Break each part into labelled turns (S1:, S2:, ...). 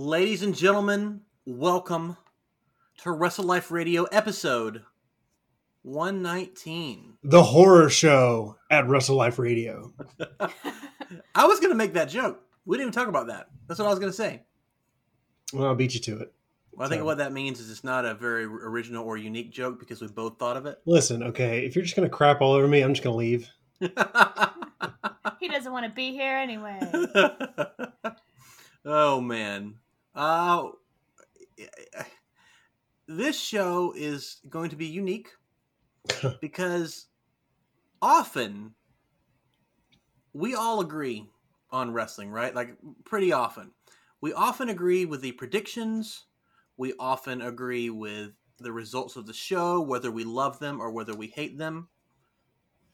S1: Ladies and gentlemen, welcome to Wrestle Life Radio episode 119.
S2: The horror show at Wrestle Life Radio.
S1: I was going to make that joke. We didn't even talk about that. That's what I was going to say.
S2: Well, I'll beat you to it.
S1: Well, I think
S2: So-
S1: what that means is it's not a very original or unique joke because we both thought of it.
S2: Listen, okay, if you're just gonna crap all over me, I'm just gonna leave.
S3: He doesn't want to be here anyway.
S1: oh man. Uh this show is going to be unique because often we all agree on wrestling, right? Like pretty often. We often agree with the predictions. We often agree with the results of the show, whether we love them or whether we hate them.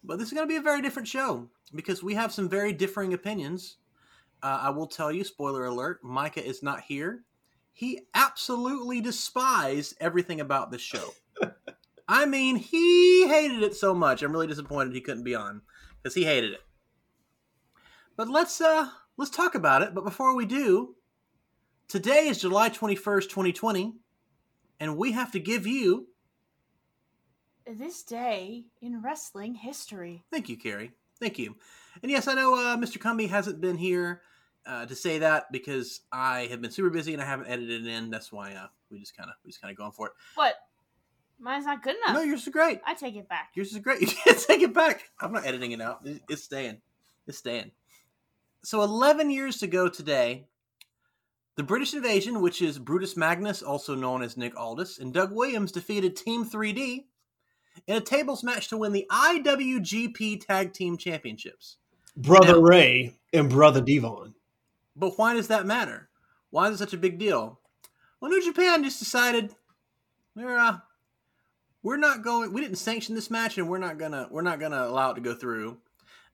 S1: But this is going to be a very different show because we have some very differing opinions. Uh, I will tell you, spoiler alert, Micah is not here. He absolutely despised everything about this show. I mean, he hated it so much. I'm really disappointed he couldn't be on because he hated it. But let's uh let's talk about it. But before we do, today is July 21st, 2020, and we have to give you
S3: this day in wrestling history.
S1: Thank you, Carrie. Thank you. And yes, I know uh, Mr. Cumby hasn't been here uh, to say that because I have been super busy and I haven't edited it in. That's why uh, we just kind of we just kind of going for it.
S3: What? Mine's not good enough.
S1: No, yours is great.
S3: I take it back.
S1: Yours is great. You can't take it back. I'm not editing it out. It's staying. It's staying. So 11 years ago today, the British Invasion, which is Brutus Magnus, also known as Nick Aldis, and Doug Williams defeated Team 3D in a tables match to win the IWGP Tag Team Championships.
S2: Brother
S1: Now-
S2: Ray and Brother Devon.
S1: But why does that matter? Why is it such a big deal? Well, New Japan just decided we're uh, we're not going. We didn't sanction this match, and we're not gonna we're not gonna allow it to go through.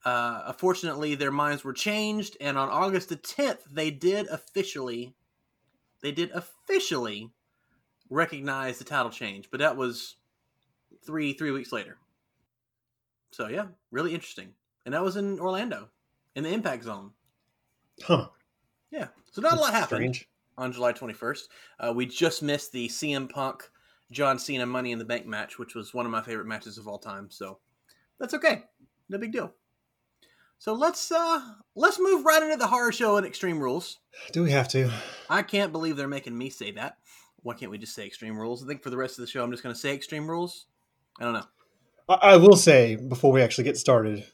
S1: Uh, unfortunately, their minds were changed, and on August the 10th, they did officially they did officially recognize the title change. But that was three three weeks later. So yeah, really interesting, and that was in Orlando, in the Impact Zone.
S2: Huh.
S1: Yeah, so not a lot happened
S2: Strange.
S1: on July 21st. Uh, we just missed the CM Punk John Cena Money in the Bank match, which was one of my favorite matches of all time. So that's okay, no big deal. So let's uh let's move right into the horror show and Extreme Rules.
S2: Do we have to?
S1: I can't believe they're making me say that. Why can't we just say Extreme Rules? I think for the rest of the show, I'm just going to say Extreme Rules. I don't know.
S2: I, I will say before we actually get started.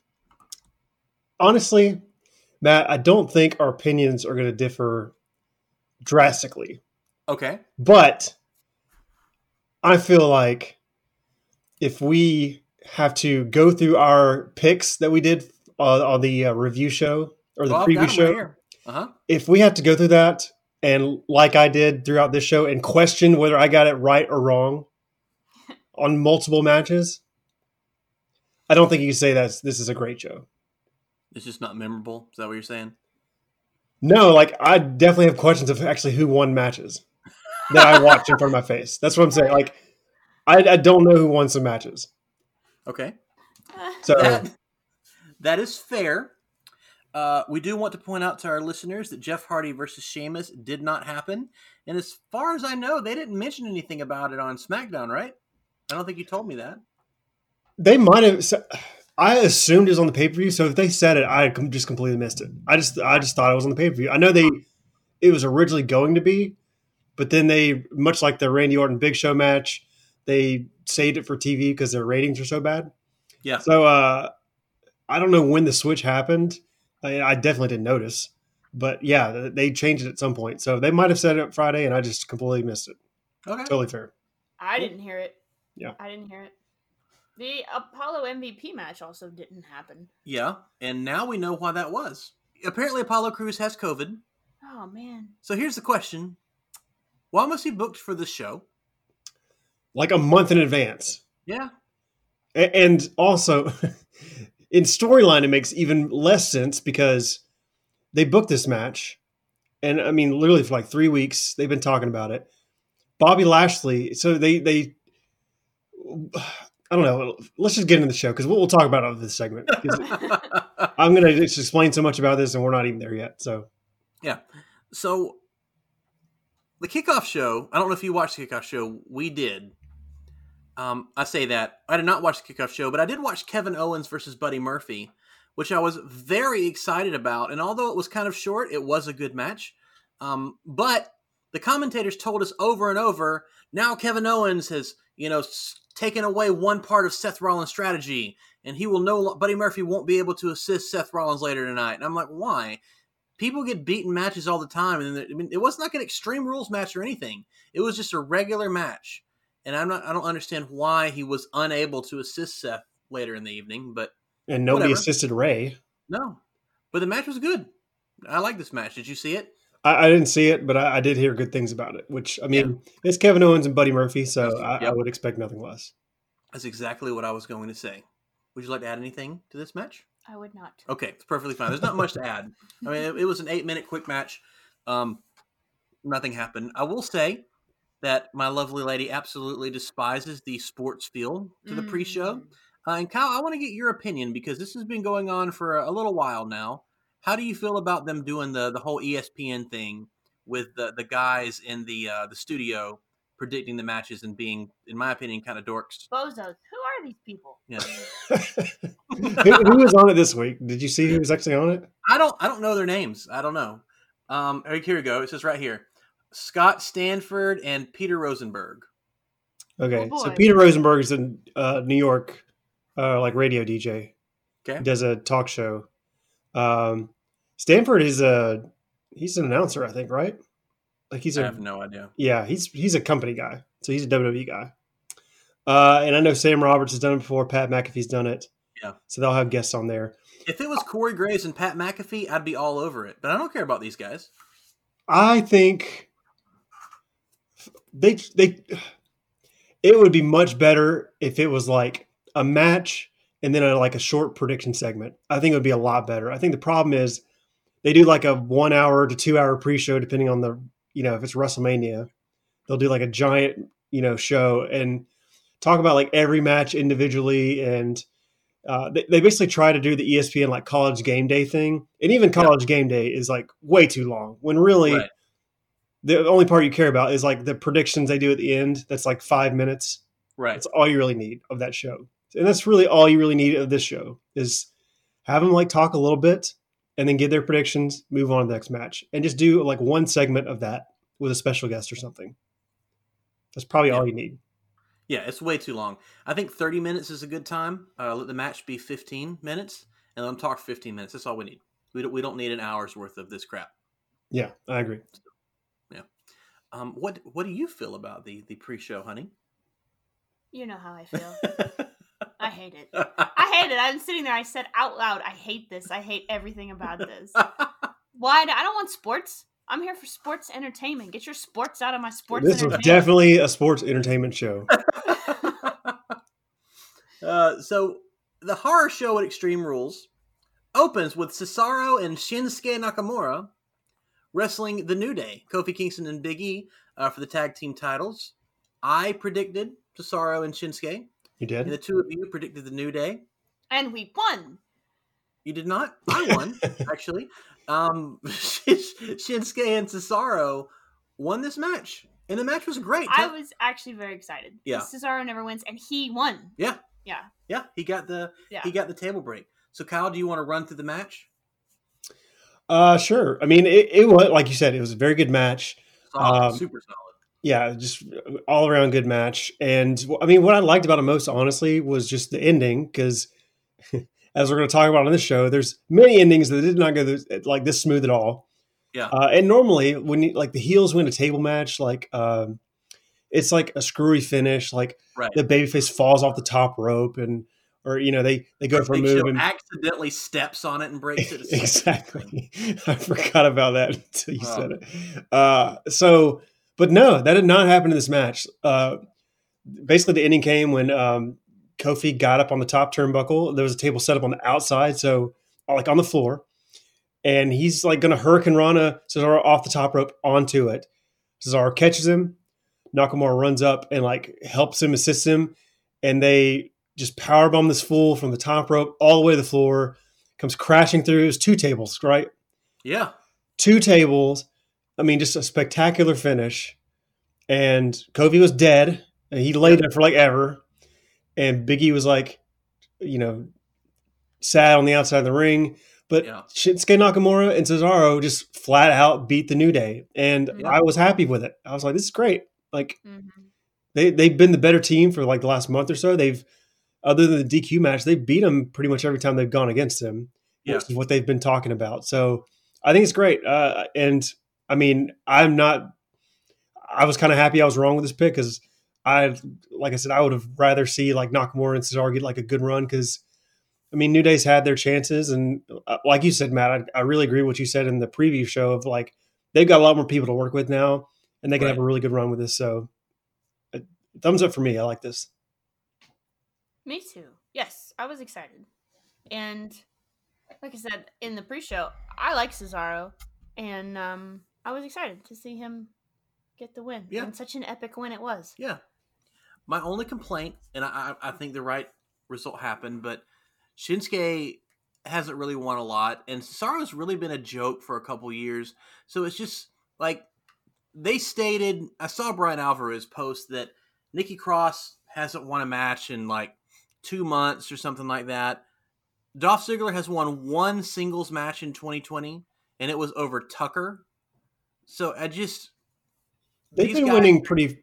S2: Honestly, Matt, I don't think our opinions are going to differ drastically,
S1: Okay.
S2: but I feel like if we have to go through our picks that we did uh, on the uh, review show or the preview
S1: got 'em right
S2: show.
S1: Uh-huh.
S2: if we have to go through that and like I did throughout this show and question whether I got it right or wrong on multiple matches, I don't think you can say that this is a great show.
S1: It's just not memorable. Is that what you're saying?
S2: No, like I definitely have questions of actually who won matches that I watched in front of my face. That's what I'm saying. Like I, I don't know who won some matches.
S1: Okay.
S2: So
S1: that, that is fair. Uh, we do want to point out to our listeners that Jeff Hardy versus Sheamus did not happen, and as far as I know, they didn't mention anything about it on SmackDown, right? I don't think you told me that.
S2: they might have. I assumed it was on the pay per view. So if they said it, I just completely missed it. I just I just thought it was on the pay per view. I know they it was originally going to be, but then they much like the Randy Orton Big Show match, they saved it for TV because their ratings are so bad.
S1: Yeah.
S2: So uh, I don't know when the switch happened. I, I definitely didn't notice, but yeah, they changed it at some point. So they might have said it Friday, and I just completely missed it.
S1: Okay.
S2: Totally fair.
S3: I didn't hear it.
S2: Yeah.
S3: I didn't hear it. The Apollo MVP match also didn't happen.
S1: Yeah, and now we know why that was. Apparently, Apollo Crews has COVID.
S3: Oh man.
S1: So here's the question: Why must he booked for this show?
S2: Like a month in advance.
S1: Yeah.
S2: A- And also, in storyline, it makes even less sense because they booked this match, and I mean, literally for like three weeks, they've been talking about it. Bobby Lashley, so they they, I don't know. Let's just get into the show because we'll, we'll talk about it in this segment. I'm going to just explain so much about this, and we're not even there yet. So
S1: Yeah. So the kickoff show. I don't know if you watched the kickoff show. We did. Um, I say that I did not watch the kickoff show, but I did watch Kevin Owens versus Buddy Murphy, which I was very excited about. And although it was kind of short, it was a good match. Um, but the commentators told us over and over now Kevin Owens has, you know, taken away one part of Seth Rollins' strategy, and he will no Buddy Murphy won't be able to assist Seth Rollins later tonight. And I'm like, why? People get beaten matches all the time, and I mean, it wasn't like an Extreme Rules match or anything. It was just a regular match, and I'm not. I don't understand why he was unable to assist Seth later in the evening, but
S2: and nobody
S1: whatever.
S2: assisted Rey.
S1: No, but the match was good. I like this match. Did you see it?
S2: I, I didn't see it, but I, I, did hear good things about it. Which I mean, yeah. it's Kevin Owens and Buddy Murphy, so I, yep. I, would expect nothing less.
S1: That's exactly what I was going to say. Would you like to add anything to this match?
S3: I would not.
S1: Okay, it's perfectly fine. There's not much to add. I mean, it, it was an eight minute quick match. Um, nothing happened. I will say that my lovely lady absolutely despises the sports feel to the mm. pre-show. Uh, and Kyle, I want to get your opinion because this has been going on for a little while now. How do you feel about them doing the the whole ESPN thing with the the guys in the uh, the studio predicting the matches and being, in my opinion, kind of dorks?
S3: Bozos. Who are these people?
S1: Yeah.
S2: who, who was on it this week? Did you see who was actually on it?
S1: I don't. I don't know their names. I don't know. Um, here we go. It says right here: Scott Stanford and Peter Rosenberg.
S2: Okay, oh so Peter Rosenberg is in uh, New York, uh, like radio DJ.
S1: Okay,
S2: does a talk show. Um, Stanford is a he's an announcer, I think, right?
S1: Like he's a, I have no idea.
S2: Yeah, he's he's a company guy, so he's a WWE guy. Uh, and I know Sam Roberts has done it before. Pat McAfee's done it.
S1: Yeah,
S2: so they'll have guests on there.
S1: If it was Corey Graves and Pat McAfee, I'd be all over it. But I don't care about these guys.
S2: I think they they it would be much better if it was like a match and then a, like a short prediction segment. I think it would be a lot better. I think the problem is they do like a one hour to two hour pre show, depending on the, you know, if it's WrestleMania, they'll do like a giant, you know, show and talk about like every match individually. And uh, they, they basically try to do the ESPN like college game day thing. And even college yeah. game day is like way too long when really right. the only part you care about is like the predictions they do at the end. That's like five minutes.
S1: Right.
S2: That's all you really need of that show and that's really all you really need of this show is have them like talk a little bit and then give their predictions, move on to the next match, and just do like one segment of that with a special guest or something. That's probably yeah. all you need.
S1: Yeah, it's way too long. I think 30 minutes is a good time. Uh, let the match be 15 minutes, and let them talk 15 minutes. That's all we need. We don't, we don't need an hour's worth of this crap.
S2: Yeah, I agree.
S1: Yeah. Um, what What do you feel about the the pre show, honey?
S3: You know how I feel. I hate it. I hate it. I'm sitting there. I said out loud, I hate this. I hate everything about this. Why? I don't want sports. I'm here for sports entertainment. Get your sports out of my sports.
S2: This was definitely a sports entertainment show.
S1: uh, so the horror show at Extreme Rules opens with Cesaro and Shinsuke Nakamura wrestling the New Day, Kofi Kingston and Big E uh, for the tag team titles. I predicted Cesaro and Shinsuke.
S2: You did?
S1: And the two of you predicted the New Day.
S3: And we won.
S1: You did not? I won, actually. Um, Shinsuke and Cesaro won this match. And the match was great.
S3: I was actually very excited.
S1: Yeah.
S3: Cesaro never wins, and he won.
S1: Yeah.
S3: Yeah.
S1: Yeah. He got the yeah. he got the table break. So Kyle, do you want to run through the match?
S2: Uh sure. I mean it, it was like you said, it was a very good match.
S1: Solid, um, super solid
S2: yeah, just all around good match. And I mean, what I liked about it most, honestly, was just the ending because, as we're going to talk about on this show, there's many endings that did not go like this smooth at all.
S1: Yeah.
S2: Uh, and normally, when you, like the heels win a table match, like um, it's like a screwy finish, like
S1: right.
S2: the babyface falls off the top rope and. Or you know they they go for a move and
S1: accidentally steps on it and breaks it.
S2: exactly, I forgot about that until you said it. Uh, so but no, that did not happen in this match. Uh, basically, the ending came when um, Kofi got up on the top turnbuckle. There was a table set up on the outside, so like on the floor, and he's like going to Hurricane Rana Cesaro off the top rope onto it. Cesaro catches him. Nakamura runs up and like helps him, assists him, and they just power bomb this fool from the top rope all the way to the floor. Comes crashing through his two tables, right?
S1: Yeah,
S2: two tables I mean, just a spectacular finish. And Kofi was dead, and he laid there for like ever. And Biggie was like, you know, sad on the outside of the ring. But
S1: Yeah.
S2: Shinsuke Nakamura and Cesaro just flat out beat the New Day, and
S3: Yeah.
S2: I was happy with it. I was like, "This is great!" Like
S3: Mhm.
S2: they they've been the better team for like the last month or so. They've other than the DQ match, they beat them pretty much every time they've gone against them,
S1: Yeah.
S2: which is what they've been talking about. So I think it's great. Uh, and I mean, I'm not. I was kind of happy I was wrong with this pick because I, like I said, I would have rather see like Nakamura and Cesaro get like a good run because. I mean, New Day's had their chances, and uh, like you said, Matt, I, I really agree with what you said in the preview show of like they've got a lot more people to work with now, and they can have a really good run with this. So, uh, thumbs up for me. I like this.
S3: Me too. Yes, I was excited. And like I said in the pre-show, I like Cesaro, and um, I was excited to see him get the win.
S1: Yeah.
S3: And such an epic win it was.
S1: Yeah. My only complaint, and I, I think the right result happened, but Shinsuke hasn't really won a lot, and Cesaro's really been a joke for a couple years. So it's just like they stated. I saw Bryan Alvarez post that Nikki Cross hasn't won a match in like two months or something like that. Dolph Ziggler has won one singles match in 2020, and it was over Tucker. So I just
S2: They've been
S1: guys-
S2: winning pretty,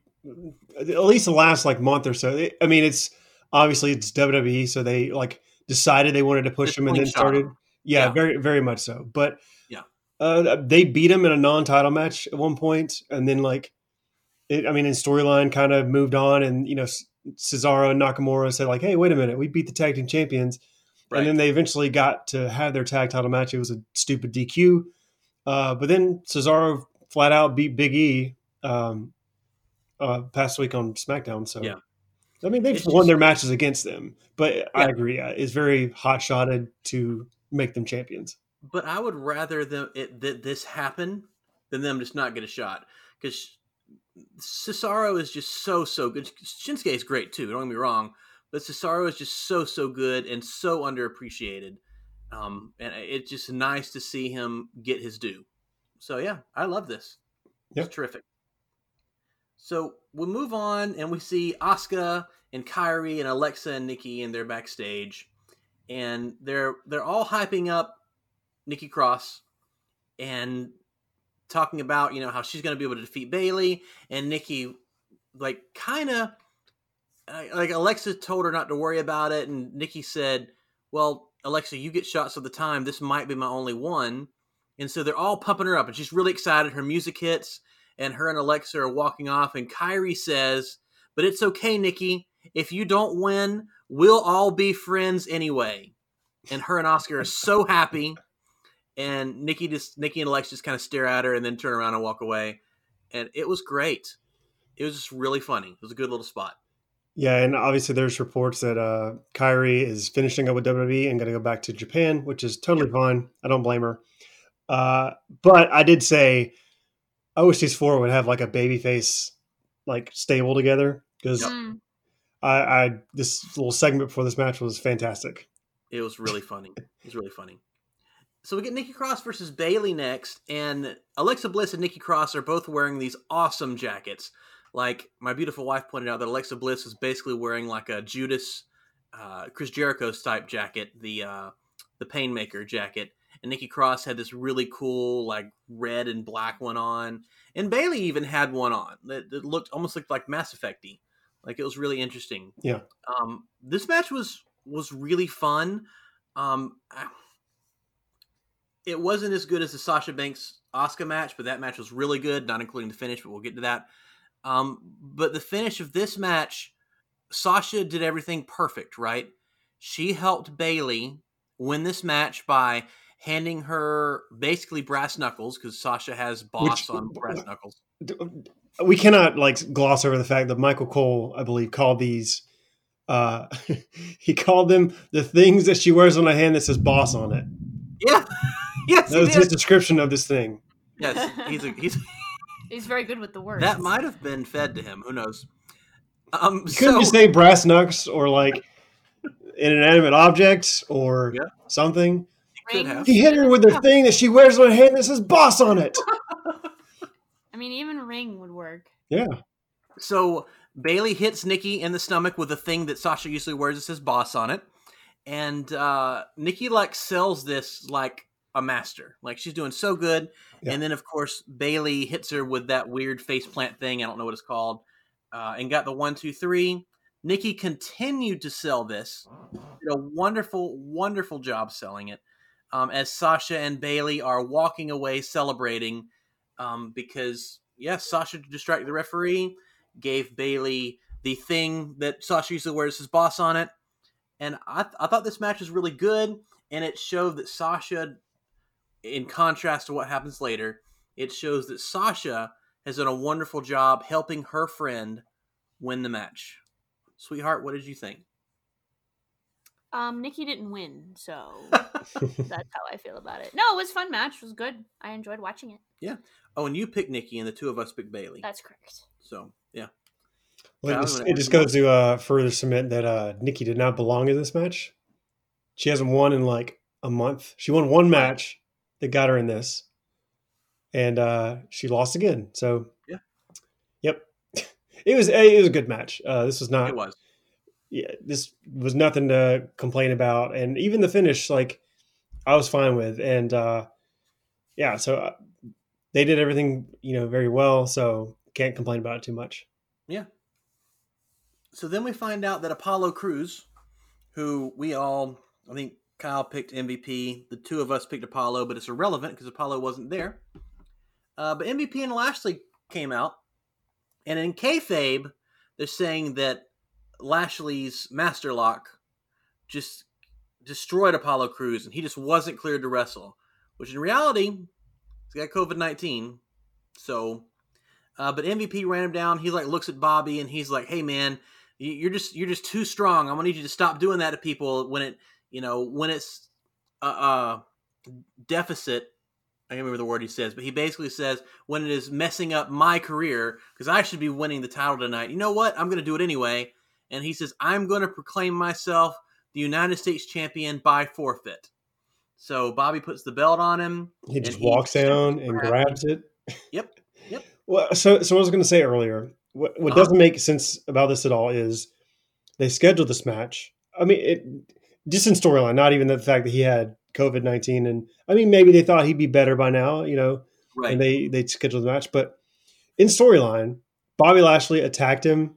S2: at least the last like month or so. I mean, it's obviously it's WWE, so they like decided they wanted to push
S1: They
S2: him and then started. Yeah,
S1: Yeah.
S2: very very much so. But
S1: Yeah.
S2: uh, they beat him in a non-title match at one point, and then like, it, I mean, in storyline kind of moved on, and you know, Cesaro and Nakamura said like, "Hey, wait a minute, we beat the tag team champions."
S1: Right.
S2: And then they eventually got to have their tag title match. It was a stupid DQ. Uh, but then Cesaro flat out beat Big E um, uh, past week on SmackDown. So,
S1: Yeah.
S2: I mean, they've
S1: It's
S2: won
S1: just-
S2: their matches against them. But I agree. Yeah, it's very hot shotted to make them champions.
S1: But I would rather them it, that this happen than them just not get a shot because Cesaro is just so so good. Shinsuke is great too. Don't get me wrong, but Cesaro is just so so good and so underappreciated. Um, and it's just nice to see him get his due. So yeah, I love this.
S2: Yep.
S1: It's terrific. So we move on and we see Asuka and Kairi and Alexa and Nikki and they're backstage, and they're they're all hyping up Nikki Cross and talking about you know how she's going to be able to defeat Bayley and Nikki like kind of uh, like Alexa told her not to worry about it and Nikki said, "Well, Alexa, you get shots of the time. This might be my only one." And so they're all pumping her up and she's really excited. Her music hits and her and Alexa are walking off and Kairi says, "But it's okay, Nikki. If you don't win, we'll all be friends anyway." And her and Asuka are so happy and Nikki just Nikki and Alexa just kind of stare at her and then turn around and walk away. And it was great. It was just really funny. It was a good little spot.
S2: Yeah, and obviously there's reports that uh, Kairi is finishing up with WWE and going to go back to Japan, which is totally fine. I don't blame her. Uh, but I did say I wish these four would have like a baby face like stable together because
S3: Mm.
S2: I, I this little segment before this match was fantastic.
S1: It was really funny. It was really funny. So we get Nikki Cross versus Bayley next, and Alexa Bliss and Nikki Cross are both wearing these awesome jackets. Like my beautiful wife pointed out that Alexa Bliss is basically wearing like a Judas, uh, Chris Jericho's type jacket, the uh, the Painmaker jacket, and Nikki Cross had this really cool like red and black one on, and Bayley even had one on that, that looked almost looked like Mass Effecty. Like it was really interesting.
S2: Yeah.
S1: Um, this match was was really fun. Um, I- it wasn't as good as the Sasha Banks Asuka match, but that match was really good, not including the finish, but we'll get to that. Um, but the finish of this match, Sasha did everything perfect, right? She helped Bayley win this match by handing her basically brass knuckles because Sasha has boss
S2: Which-
S1: on brass knuckles.
S2: We cannot like gloss over the fact that Michael Cole, I believe, called these. Uh, he called them the things that she wears on a hand that says "boss" on it.
S1: Yeah, yes,
S2: That was his description of this thing.
S1: yes, he's a, he's
S3: He's very good with the words.
S1: that might have been fed to him. Who knows? Um,
S2: couldn't
S1: so
S2: just say brass knucks or like an inanimate object or
S1: Yeah.
S2: something.
S1: Could have.
S2: He hit her with the thing that she wears on her hand that says "boss" on it.
S3: I mean, even ring would work.
S2: Yeah.
S1: So Bayley hits Nikki in the stomach with a thing that Sasha usually wears that says boss on it. And uh Nikki like sells this like a master. Like she's doing so good.
S2: Yeah.
S1: And then of course Bayley hits her with that weird face plant thing. I don't know what it's called. Uh, and got the one, two, three. Nikki continued to sell this. Did a wonderful, wonderful job selling it. Um, as Sasha and Bayley are walking away celebrating um, because yes, Sasha distracted the referee, gave Bayley the thing that Sasha usually wears his boss on it, and I, th- I thought this match was really good, and it showed that Sasha, in contrast to what happens later, it shows that Sasha has done a wonderful job helping her friend win the match. Sweetheart, what did you think?
S3: Um, Nikki didn't win, so that's how I feel about it. No, it was a fun match. It was good. I enjoyed watching it. Yeah.
S1: Oh, and you picked Nikki, and the two of us picked Bayley.
S3: That's correct.
S1: So yeah,
S2: Well, it just, it just goes to uh, further cement that uh, Nikki did not belong in this match. She hasn't won in like a month. She won one match that got her in this, and uh, she lost again. So,
S1: Yeah.
S2: yep, it was a, it was a good match. Uh, this was not
S1: it was.
S2: Yeah, this was nothing to complain about, and even the finish, like I was fine with, and uh, yeah, so uh, they did everything you know very well, so can't complain about it too much. Yeah.
S1: So then we find out that Apollo Crews, who we all, I think Kyle picked MVP. The two of us picked Apollo, but it's irrelevant because Apollo wasn't there. Uh, but MVP and Lashley came out, and in kayfabe, they're saying that Lashley's Master Lock just destroyed Apollo Crews, and he just wasn't cleared to wrestle. Which in reality, he's got COVID nineteen. So, uh, but MVP ran him down. He like looks at Bobby, and he's like, "Hey man, you- you're just you're just too strong. I'm gonna need you to stop doing that to people when it you know when it's a, a deficit." I can't remember the word he says, but he basically says when it is messing up my career because I should be winning the title tonight. You know what? I'm going to do it anyway. And he says I'm going to proclaim myself the United States champion by forfeit. So Bobby puts the belt on him.
S2: He just walks down and grabs it.
S1: Yep. Yep.
S2: Well, so so I was going to say earlier. What, what
S1: Uh-huh.
S2: doesn't make sense about this at all is they scheduled this match. I mean, it just in storyline, not even the fact that he had COVID nineteen, and I mean, maybe they thought he'd be better by now, you know,
S1: Right.
S2: and they they scheduled the match. But in storyline, Bobby Lashley attacked him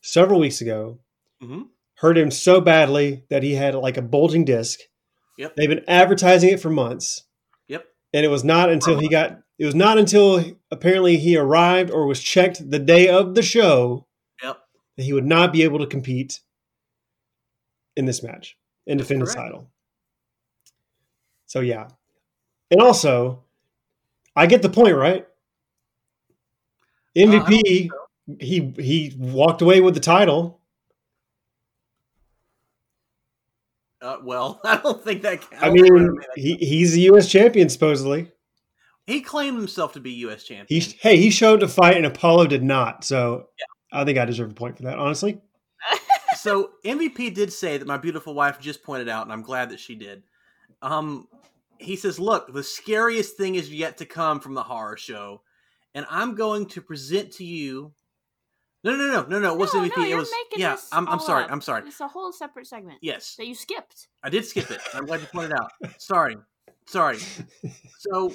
S2: several weeks ago,
S1: Mhm.
S2: hurt him so badly that he had like a bulging disc.
S1: Yep.
S2: They've been advertising it for months
S1: Yep.
S2: and it was not until he got it was not until apparently he arrived or was checked the day of the show
S1: Yep.
S2: that he would not be able to compete in this match and defend his
S1: correct.
S2: title. So yeah. And also, I get the point, right?
S1: Uh,
S2: MVP he he walked away with the title.
S1: Uh, well, I don't think that. Counts. I
S2: mean,
S1: we're gonna make that
S2: he, he's the US champion supposedly.
S1: He claimed himself to be U.S. champion.
S2: He hey, he showed to fight and Apollo did not. So I think I deserve a point for that, honestly.
S1: so MVP did say that my beautiful wife just pointed out, and I'm glad that she did. Um, he says, "Look, the scariest thing is yet to come from the horror show, and I'm going to present to you." No, no, no, no, no. It wasn't
S3: no,
S1: MVP.
S3: no,
S1: it was yeah. I'm, I'm sorry.
S3: up.
S1: I'm sorry.
S3: It's a whole separate segment
S1: Yes,
S3: that you skipped.
S1: I did skip it. I'm glad you pointed it out. Sorry, sorry. So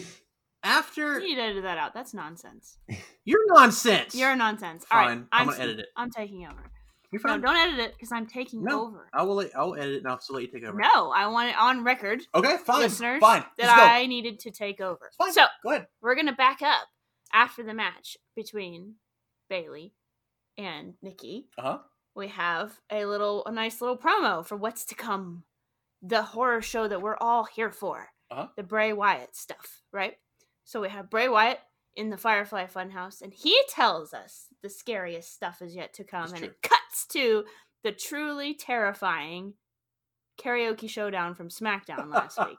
S1: after
S3: You need to edit that out. That's nonsense.
S1: you're nonsense.
S3: You're nonsense. All right,
S1: I'm
S3: I'm
S1: gonna edit it.
S3: I'm taking over.
S1: You're
S3: No,
S1: fine.
S3: don't edit it because I'm taking
S1: No.
S3: over.
S1: I will. I'll edit it and I'll still let you take over.
S3: No, I want it on record,
S1: Okay, fine.
S3: listeners,
S1: fine.
S3: that
S1: go.
S3: I needed to take over.
S1: Fine.
S3: So
S1: Go ahead.
S3: we're gonna back up after the match between Bayley and Nikki.
S1: Uh huh.
S3: We have a little, a nice little promo for what's to come, the horror show that we're all here for,
S1: Uh-huh.
S3: the Bray Wyatt stuff, right? So we have Bray Wyatt in the Firefly Funhouse, and he tells us the scariest stuff is yet to come,
S1: That's
S3: and
S1: true.
S3: it cuts to the truly terrifying karaoke showdown from SmackDown last week.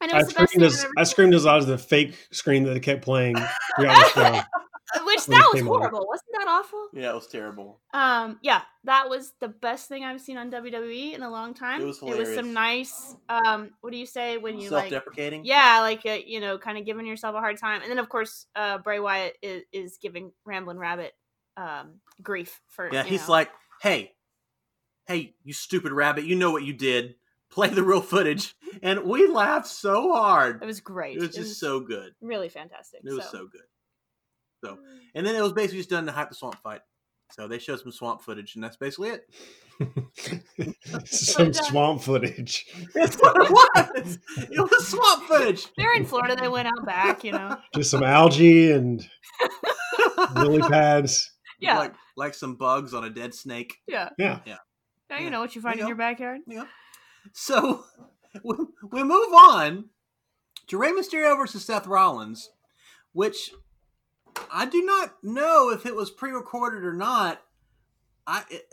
S3: And it
S2: I
S3: was the
S2: screamed
S3: thing
S2: as
S3: I've
S2: I screamed as loud as the fake scream that they kept playing throughout the show.
S3: Seen. Which that was
S2: came on.
S3: horrible. Wasn't that awful?
S1: Yeah, it was terrible.
S3: Um, yeah, that was the best thing I've seen on WWE in a long time.
S1: It was
S3: It was some nice. Um, what do you say when you like?
S1: Self-deprecating.
S3: Yeah, like uh, you know, kind of giving yourself a hard time, and then of course, uh, Bray Wyatt is, is giving Ramblin' Rabbit um grief for.
S1: Yeah,
S3: you
S1: he's
S3: know-
S1: like, "Hey, hey, you stupid rabbit! You know what you did. Play the real footage." And we laughed so hard.
S3: it was great.
S1: It was just so good.
S3: really fantastic.
S1: It was
S3: so,
S1: so good. So, mm. and then it was basically just done to hype the swamp fight. So they showed some swamp footage, and that's basically it.
S2: Some swamp footage.
S1: That's what it was. It was swamp footage.
S3: They're in Florida. They went out back. You know.
S2: Just some algae and lily pads.
S3: Yeah.
S1: like like some bugs on a dead snake.
S3: yeah.
S2: Yeah. yeah.
S3: Now you know what you find
S1: There
S3: in
S1: you
S3: your backyard.
S1: So we, we move on to Rey Mysterio versus Seth Rollins, which I do not know if it was pre-recorded or not. I it,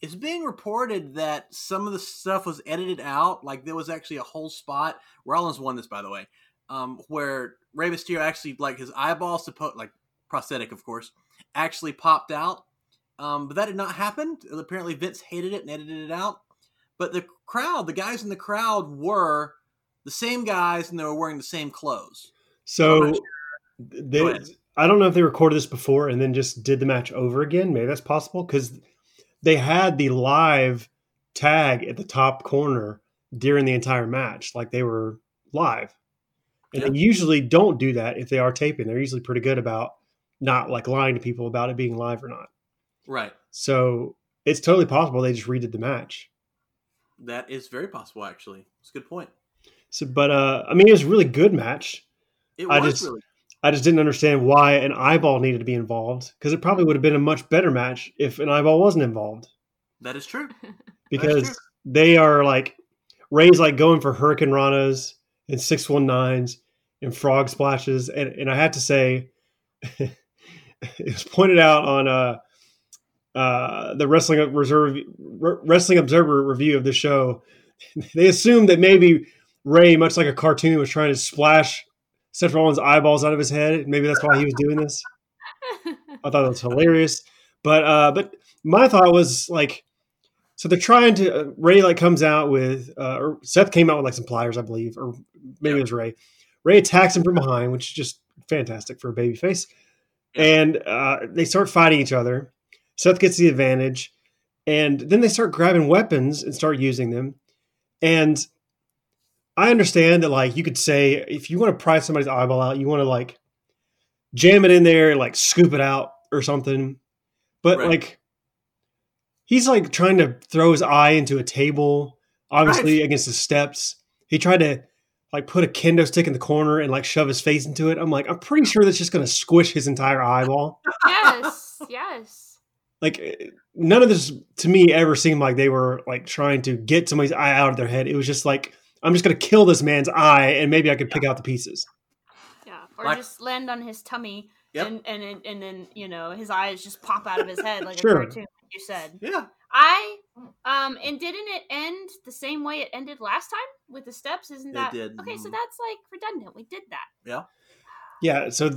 S1: it's being reported that some of the stuff was edited out. Like there was actually a whole spot. Rollins won this, by the way, um, where Rey Mysterio actually like his eyeballs, supposed like prosthetic, of course, actually popped out. Um, but that did not happen. Apparently, Vince hated it and edited it out. But the crowd, the guys in the crowd were the same guys and they were wearing the same clothes.
S2: So they. I don't know if they recorded this before and then just did the match over again. Maybe that's possible because they had the live tag at the top corner during the entire match, like they were live. And they usually don't do that if they are taping. They're usually pretty good about not like lying to people about it being live or not.
S1: Right.
S2: So it's totally possible they just redid the match.
S1: That is very possible, actually. It's a good point.
S2: So, but uh, I mean, it was a really good match.
S1: It
S2: I
S1: was
S2: just-
S1: really
S2: I just didn't understand why an eyeball needed to be involved because it probably would have been a much better match if an eyeball wasn't involved
S1: that is true.
S2: because
S1: true.
S2: they are like Rey's like going for Hurricane Ranas and 619s and frog splashes. And, and I have to say, it was pointed out on uh, uh, the Wrestling Reserve Wrestling Observer review of the show. They assumed that maybe Rey, much like a cartoon, was trying to splash Seth Rollins' eyeballs out of his head. Maybe that's why he was doing this. I thought it was hilarious. But uh, but my thought was like, so they're trying to uh, Rey like comes out with uh, or Seth came out with like some pliers, I believe, or maybe it was Rey. Rey attacks him from behind, which is just fantastic for a baby face. And uh, they start fighting each other. Seth gets the advantage, and then they start grabbing weapons and start using them. And I understand that like you could say if you want to pry somebody's eyeball out, you want to like jam it in there, like scoop it out or something. But
S1: Right.
S2: like he's like trying to throw his eye into a table, obviously
S1: Right.
S2: against the steps. He tried to like put a kendo stick in the corner and like shove his face into it. I'm like, I'm pretty sure that's just gonna squish his entire eyeball.
S3: yes, yes.
S2: like eh, none of this to me ever seemed like they were like trying to get somebody's eye out of their head. It was just like I'm just gonna kill this man's eye and maybe I could pick out the pieces.
S3: Yeah, or
S1: Like-
S3: just land on his tummy,
S1: Yep.
S3: and and then- and then you know his eyes just pop out of his head like
S2: Sure.
S3: a cartoon. Like you said,
S1: Yeah.
S3: I um and didn't it end the same way it ended last time with the steps? Isn't
S1: It
S3: that
S1: did,
S3: okay? So
S1: mhm.
S3: that's like redundant. We did that.
S2: Yeah. Yeah. So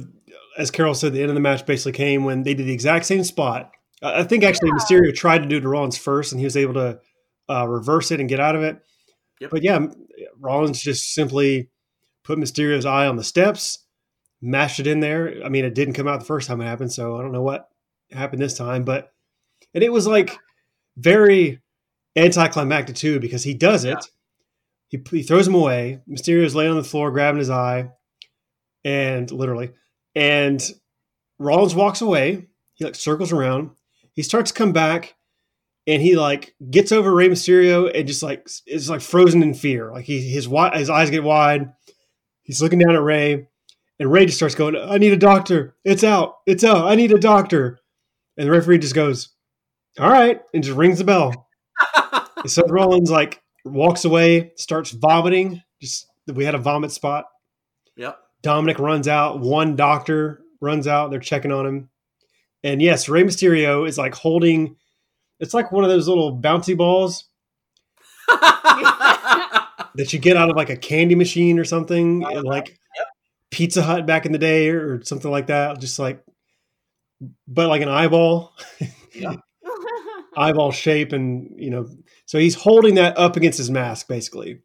S2: as Carol said, the end of the match basically came when they did the exact same spot. Uh, I think actually Mysterio tried to do it to Rollins first, and he was able to uh, reverse it and get out of it.
S1: Yep.
S2: But yeah, Rollins just simply put Mysterio's eye on the steps, mashed it in there. I mean, it didn't come out the first time it happened, so I don't know what happened this time. But and it was like very anticlimactic too because he does it.
S1: Yeah.
S2: He, he throws him away. Mysterio's laying on the floor, grabbing his eye, and literally, and Rollins walks away. He like circles around. He starts to come back, and he like gets over Rey Mysterio and just like is like frozen in fear. Like he his his eyes get wide. He's looking down at Rey, and Rey just starts going, "I need a doctor. It's out. It's out. I need a doctor." And the referee just goes, "All right," and just rings the bell. Seth Rollins like walks away, starts vomiting. Just we had a vomit spot.
S1: Yep.
S2: Dominic runs out. One doctor runs out. They're checking on him. And yes, Rey Mysterio is like holding. It's like one of those little bouncy balls that you get out of like a candy machine or something,
S1: Uh-huh.
S2: like Pizza Hut back in the day or something like that. Just like, but like an eyeball,
S1: Yeah.
S2: eyeball shape, and you know, so he's holding that up against his mask basically.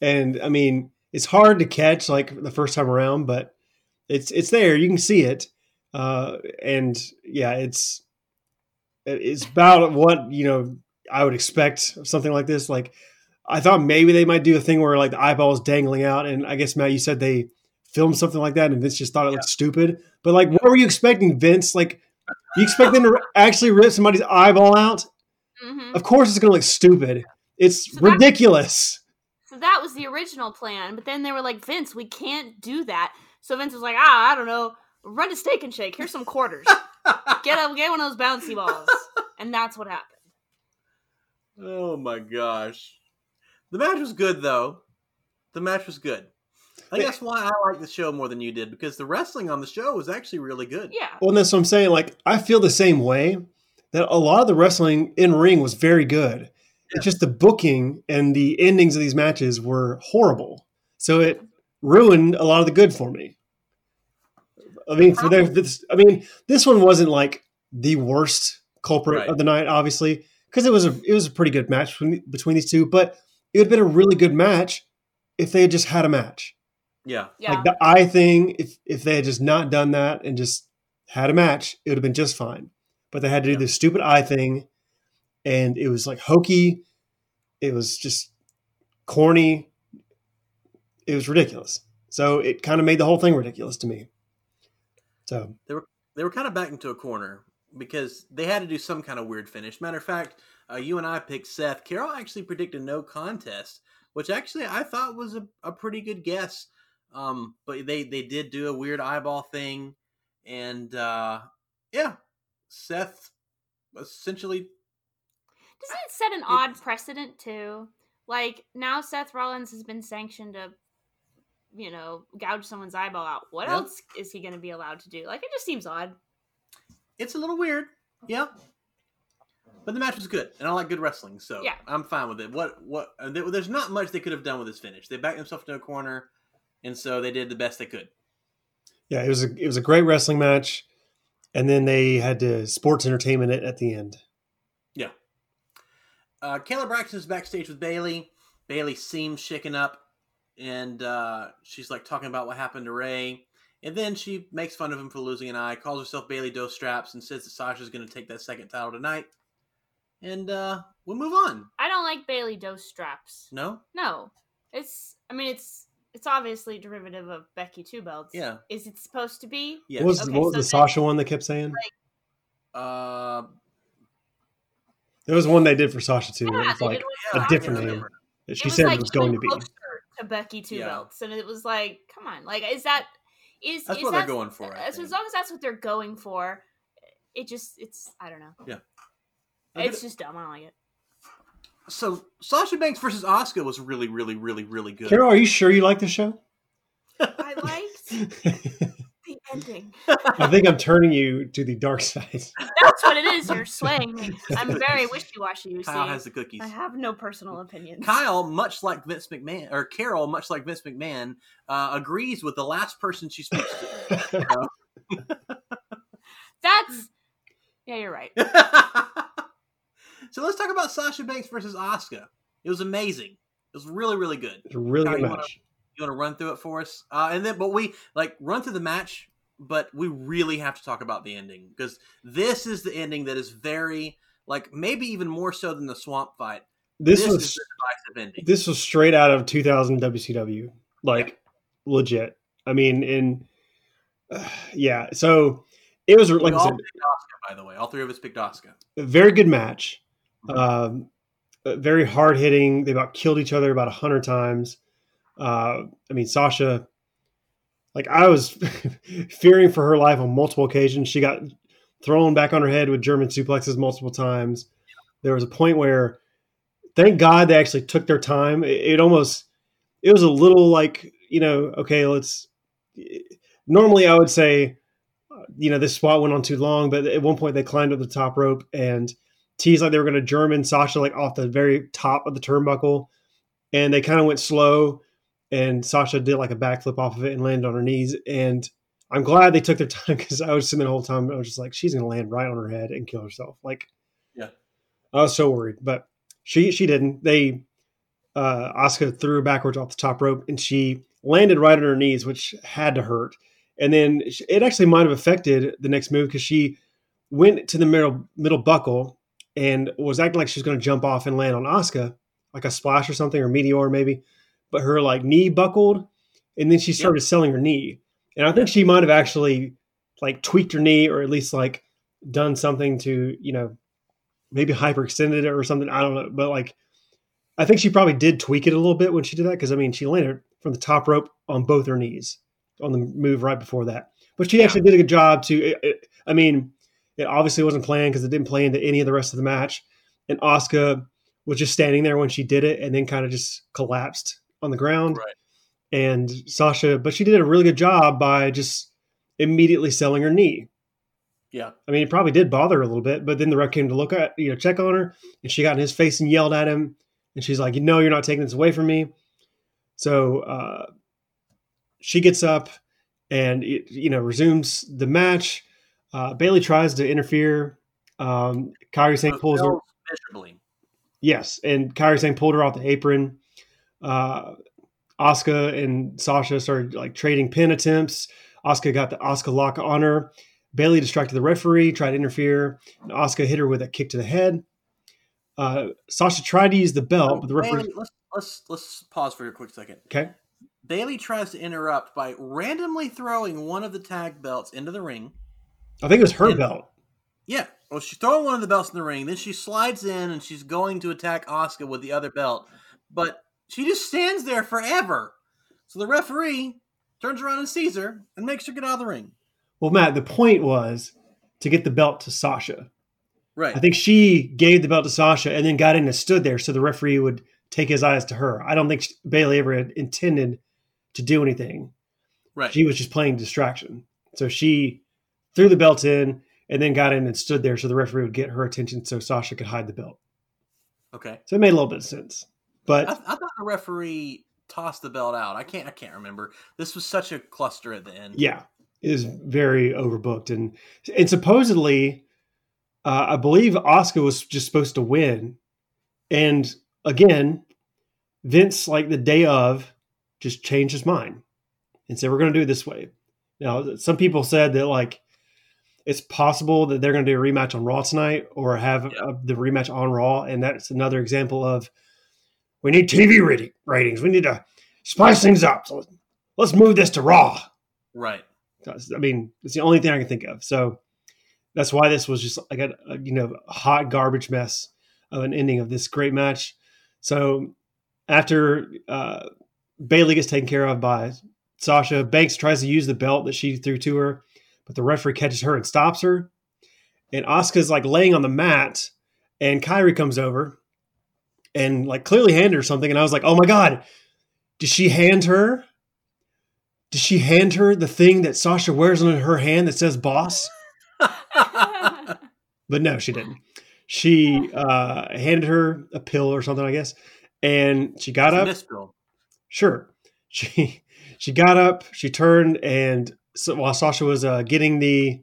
S2: And I mean, it's hard to catch like the first time around, but it's it's there. You can see it, uh, and yeah, it's it's about what you know I would expect of something like this. Like I thought maybe they might do a thing where like the eyeball is dangling out, and I guess Matt, you said they filmed something like that, and Vince just thought it looked stupid. But like, what were you expecting, Vince? Like, you expect them to actually rip somebody's eyeball out?
S3: Mhm.
S2: Of course, it's going to look stupid. It's
S3: So that-
S2: ridiculous.
S3: So that was the original plan, but then they were like, Vince, we can't do that. So Vince was like, ah, I don't know, run to Steak and Shake. Here's some quarters. get a, get one of those bouncy balls, and that's what happened.
S1: oh my gosh. The match was good though. The match was good. I guess why I like the show more than you did because the wrestling on the show was actually really good.
S3: Yeah,
S2: Well, and that's what I'm saying. Like, I feel the same way that a lot of the wrestling in ring was very good. It's just the booking and the endings of these matches were horrible. So it ruined a lot of the good for me. I mean, for oh. their, this, I mean, this one wasn't like the worst culprit
S1: Right.
S2: of the night, obviously, because it was a it was a pretty good match between, between these two. But it would have been a really good match if they had just had a match.
S1: Yeah.
S3: yeah.
S2: Like the eye thing, if if they had just not done that and just had a match, it would have been just fine. But they had to do
S1: Yeah.
S2: this stupid eye thing, and it was like hokey. It was just corny. It was ridiculous. So it kind of made the whole thing ridiculous to me. So
S1: They were kind of backed into a corner because they had to do some kind of weird finish. Matter of fact, uh, you and I picked Seth. Carol actually predicted no contest, which actually I thought was a, a pretty good guess. Um, but they, they did do a weird eyeball thing. And uh, yeah, Seth essentially
S3: Doesn't it set an odd precedent too? Like now, Seth Rollins has been sanctioned to, you know, gouge someone's eyeball out. What
S1: Yeah.
S3: else is he going to be allowed to do? Like it just seems odd.
S1: it's a little weird. Yeah. But the match was good, and I like good wrestling, so
S3: Yeah.
S1: I'm fine with it. What what? uh, There's not much they could have done with this finish. They backed themselves to a corner, and so they did the best they could.
S2: yeah, it was a it was a great wrestling match, and then they had to sports entertainment it at the end. Yeah.
S1: Uh, Kayla Braxton is backstage with Bayley. Bayley seems shaken up, and uh, she's like talking about what happened to Rey. And then she makes fun of him for losing an eye, calls herself Bayley Dos Straps, and says that Sasha's going to take that second title tonight. And uh, we'll move on.
S3: I don't like Bayley Dos straps.
S1: No?
S3: No, it's. I mean, it's it's obviously derivative of Becky Two Belts.
S1: Yeah.
S3: Is it supposed to be?
S1: Yeah.
S2: What was,
S3: Okay,
S2: what was
S3: so
S2: the Sasha one they kept saying?
S1: Uh,
S2: There was one they did for Sasha too.
S3: Yeah,
S2: it was like
S3: did with
S2: a different
S1: yeah,
S2: name. that
S3: It
S2: she said
S3: like
S2: it was going to be.
S3: Closer to Becky Two
S1: Yeah.
S3: Belts, and it was like, come on, like is that is
S1: That's
S3: is
S1: what they're going for, I
S3: As, as long as that's what they're going for, it just it's I don't know.
S1: I
S3: It's
S1: get-
S3: just dumb. I don't like it.
S1: so Sasha Banks versus Asuka was really, really, really, really good.
S2: Carol, are you sure you like the show?
S3: I liked the ending.
S2: I think I'm turning you to the dark side.
S3: That's what it is. You're swaying me. I'm very wishy washy. You
S1: Kyle
S3: see,
S1: has the cookies.
S3: I have no personal opinions.
S1: Kyle, much like Vince McMahon, or Carol, much like Vince McMahon, uh, agrees with the last person she speaks to.
S3: That's yeah, you're right.
S1: so let's talk about Sasha Banks versus Asuka. It was amazing. It was really, really good.
S2: It's a really
S1: Kyle,
S2: good
S1: you wanna-
S2: match.
S1: You want to run through it for us? Uh, and then, but we like run through the match, but we really have to talk about the ending because this is the ending that is very, like, maybe even more so than the swamp fight.
S2: This,
S1: is
S2: was
S1: the divisive ending.
S2: this was straight out of 2000 WCW, like legit. I mean, in uh, yeah. So it was like said,
S1: Asuka, by the way. All three of us picked Asuka.
S2: a very good match. Um, very hard hitting. They about killed each other about a hundred times. Uh, I mean, Sasha, like I was fearing for her life on multiple occasions. She got thrown back on her head with German suplexes multiple times. There was a point where, thank God, they actually took their time. It, it almost, it was a little like you know, okay, let's. Normally, I would say, you know, this spot went on too long, but at one point they climbed up the top rope and teased like they were going to German Sasha like off the very top of the turnbuckle, and they kind of went slow, and Sasha did like a backflip off of it and landed on her knees, and I'm glad they took their time because I was sitting the whole time. I was just like, she's gonna land right on her head and kill herself. Like,
S1: Yeah.
S2: I was so worried, but she she didn't. They uh Asuka threw her backwards off the top rope and she landed right on her knees, which had to hurt. And then it actually might have affected the next move because she went to the middle middle buckle and was acting like she was going to jump off and land on Asuka, like a splash or something or meteor maybe. But her like knee buckled, and then she started selling her knee. And I think she might have actually like tweaked her knee or at least like done something to you know maybe hyperextended it or something. I don't know, but like I think she probably did tweak it a little bit when she did that because I mean she landed from the top rope on both her knees on the move right before that. But she
S1: Yeah.
S2: actually did a good job to. It, it- I mean, it obviously wasn't planned because it didn't play into any of the rest of the match. And Asuka was just standing there when she did it, and then kind of just collapsed on the ground.
S1: Right.
S2: And Sasha, but she did a really good job by just immediately selling her knee.
S1: Yeah.
S2: I mean, it probably did bother her a little bit, but then the ref came to look at, you know, check on her, and she got in his face and yelled at him, and she's like, "You know, you're not taking this away from me." So uh, she gets up and it, you know resumes the match. Uh, Bayley tries to interfere. Um, Kairi Sane pulls her.
S1: Miserably.
S2: Yes, and Kairi Sane pulled her off the apron. Uh, Asuka and Sasha started like trading pin attempts. Asuka got the Asuka lock on her. Bayley distracted the referee, tried to interfere, and Asuka hit her with a kick to the head. Uh, Sasha tried to use the belt, but the referee.
S1: Bayley, let's let's let's pause for a quick second.
S2: Okay,
S1: Bayley tries to interrupt by randomly throwing one of the tag belts into the ring.
S2: I think it was her
S1: Yeah.
S2: belt.
S1: Yeah, well, she's throwing one of the belts in the ring. Then she slides in and she's going to attack Asuka with the other belt, but she just stands there forever. So the referee turns around and sees her and makes her get out of the ring.
S2: Well, Matt, the point was to get the belt to Sasha.
S1: Right.
S2: I think she gave the belt to Sasha and then got in and stood there so the referee would take his eyes to her. I don't think Bayley ever had intended to do anything.
S1: right.
S2: She was just playing distraction. So she threw the belt in and then got in and stood there so the referee would get her attention so Sasha could hide the belt.
S1: okay.
S2: So it made a little bit of sense. But
S1: I, I thought the referee tossed the belt out. I can't. I can't remember. This was such a cluster at the end.
S2: yeah, it is very overbooked and and supposedly, uh, I believe Asuka was just supposed to win, and again, Vince like the day of just changed his mind and said we're going to do it this way. Now, some people said that like it's possible that they're going to do a rematch on Raw tonight or have
S1: Yeah.
S2: uh, the rematch on Raw, and that's another example of we need TV rating, ratings. We need to spice things up. So let's move this to Raw.
S1: Right.
S2: I mean, it's the only thing I can think of. So that's why this was just like a, a you know hot garbage mess of an ending of this great match. So after uh, Bayley gets taken care of by Sasha, Banks tries to use the belt that she threw to her, but the referee catches her and stops her. And Asuka's like laying on the mat, and Kairi comes over and like clearly handed her something. And I was like, oh my god, did she hand her? Did she hand her the thing that Sasha wears on her hand that says boss? But no, she didn't. She uh, handed her a pill or something, I guess, and she got up.
S1: This bill.
S2: Sure, she she got up. She turned, and so, while Sasha was uh, getting the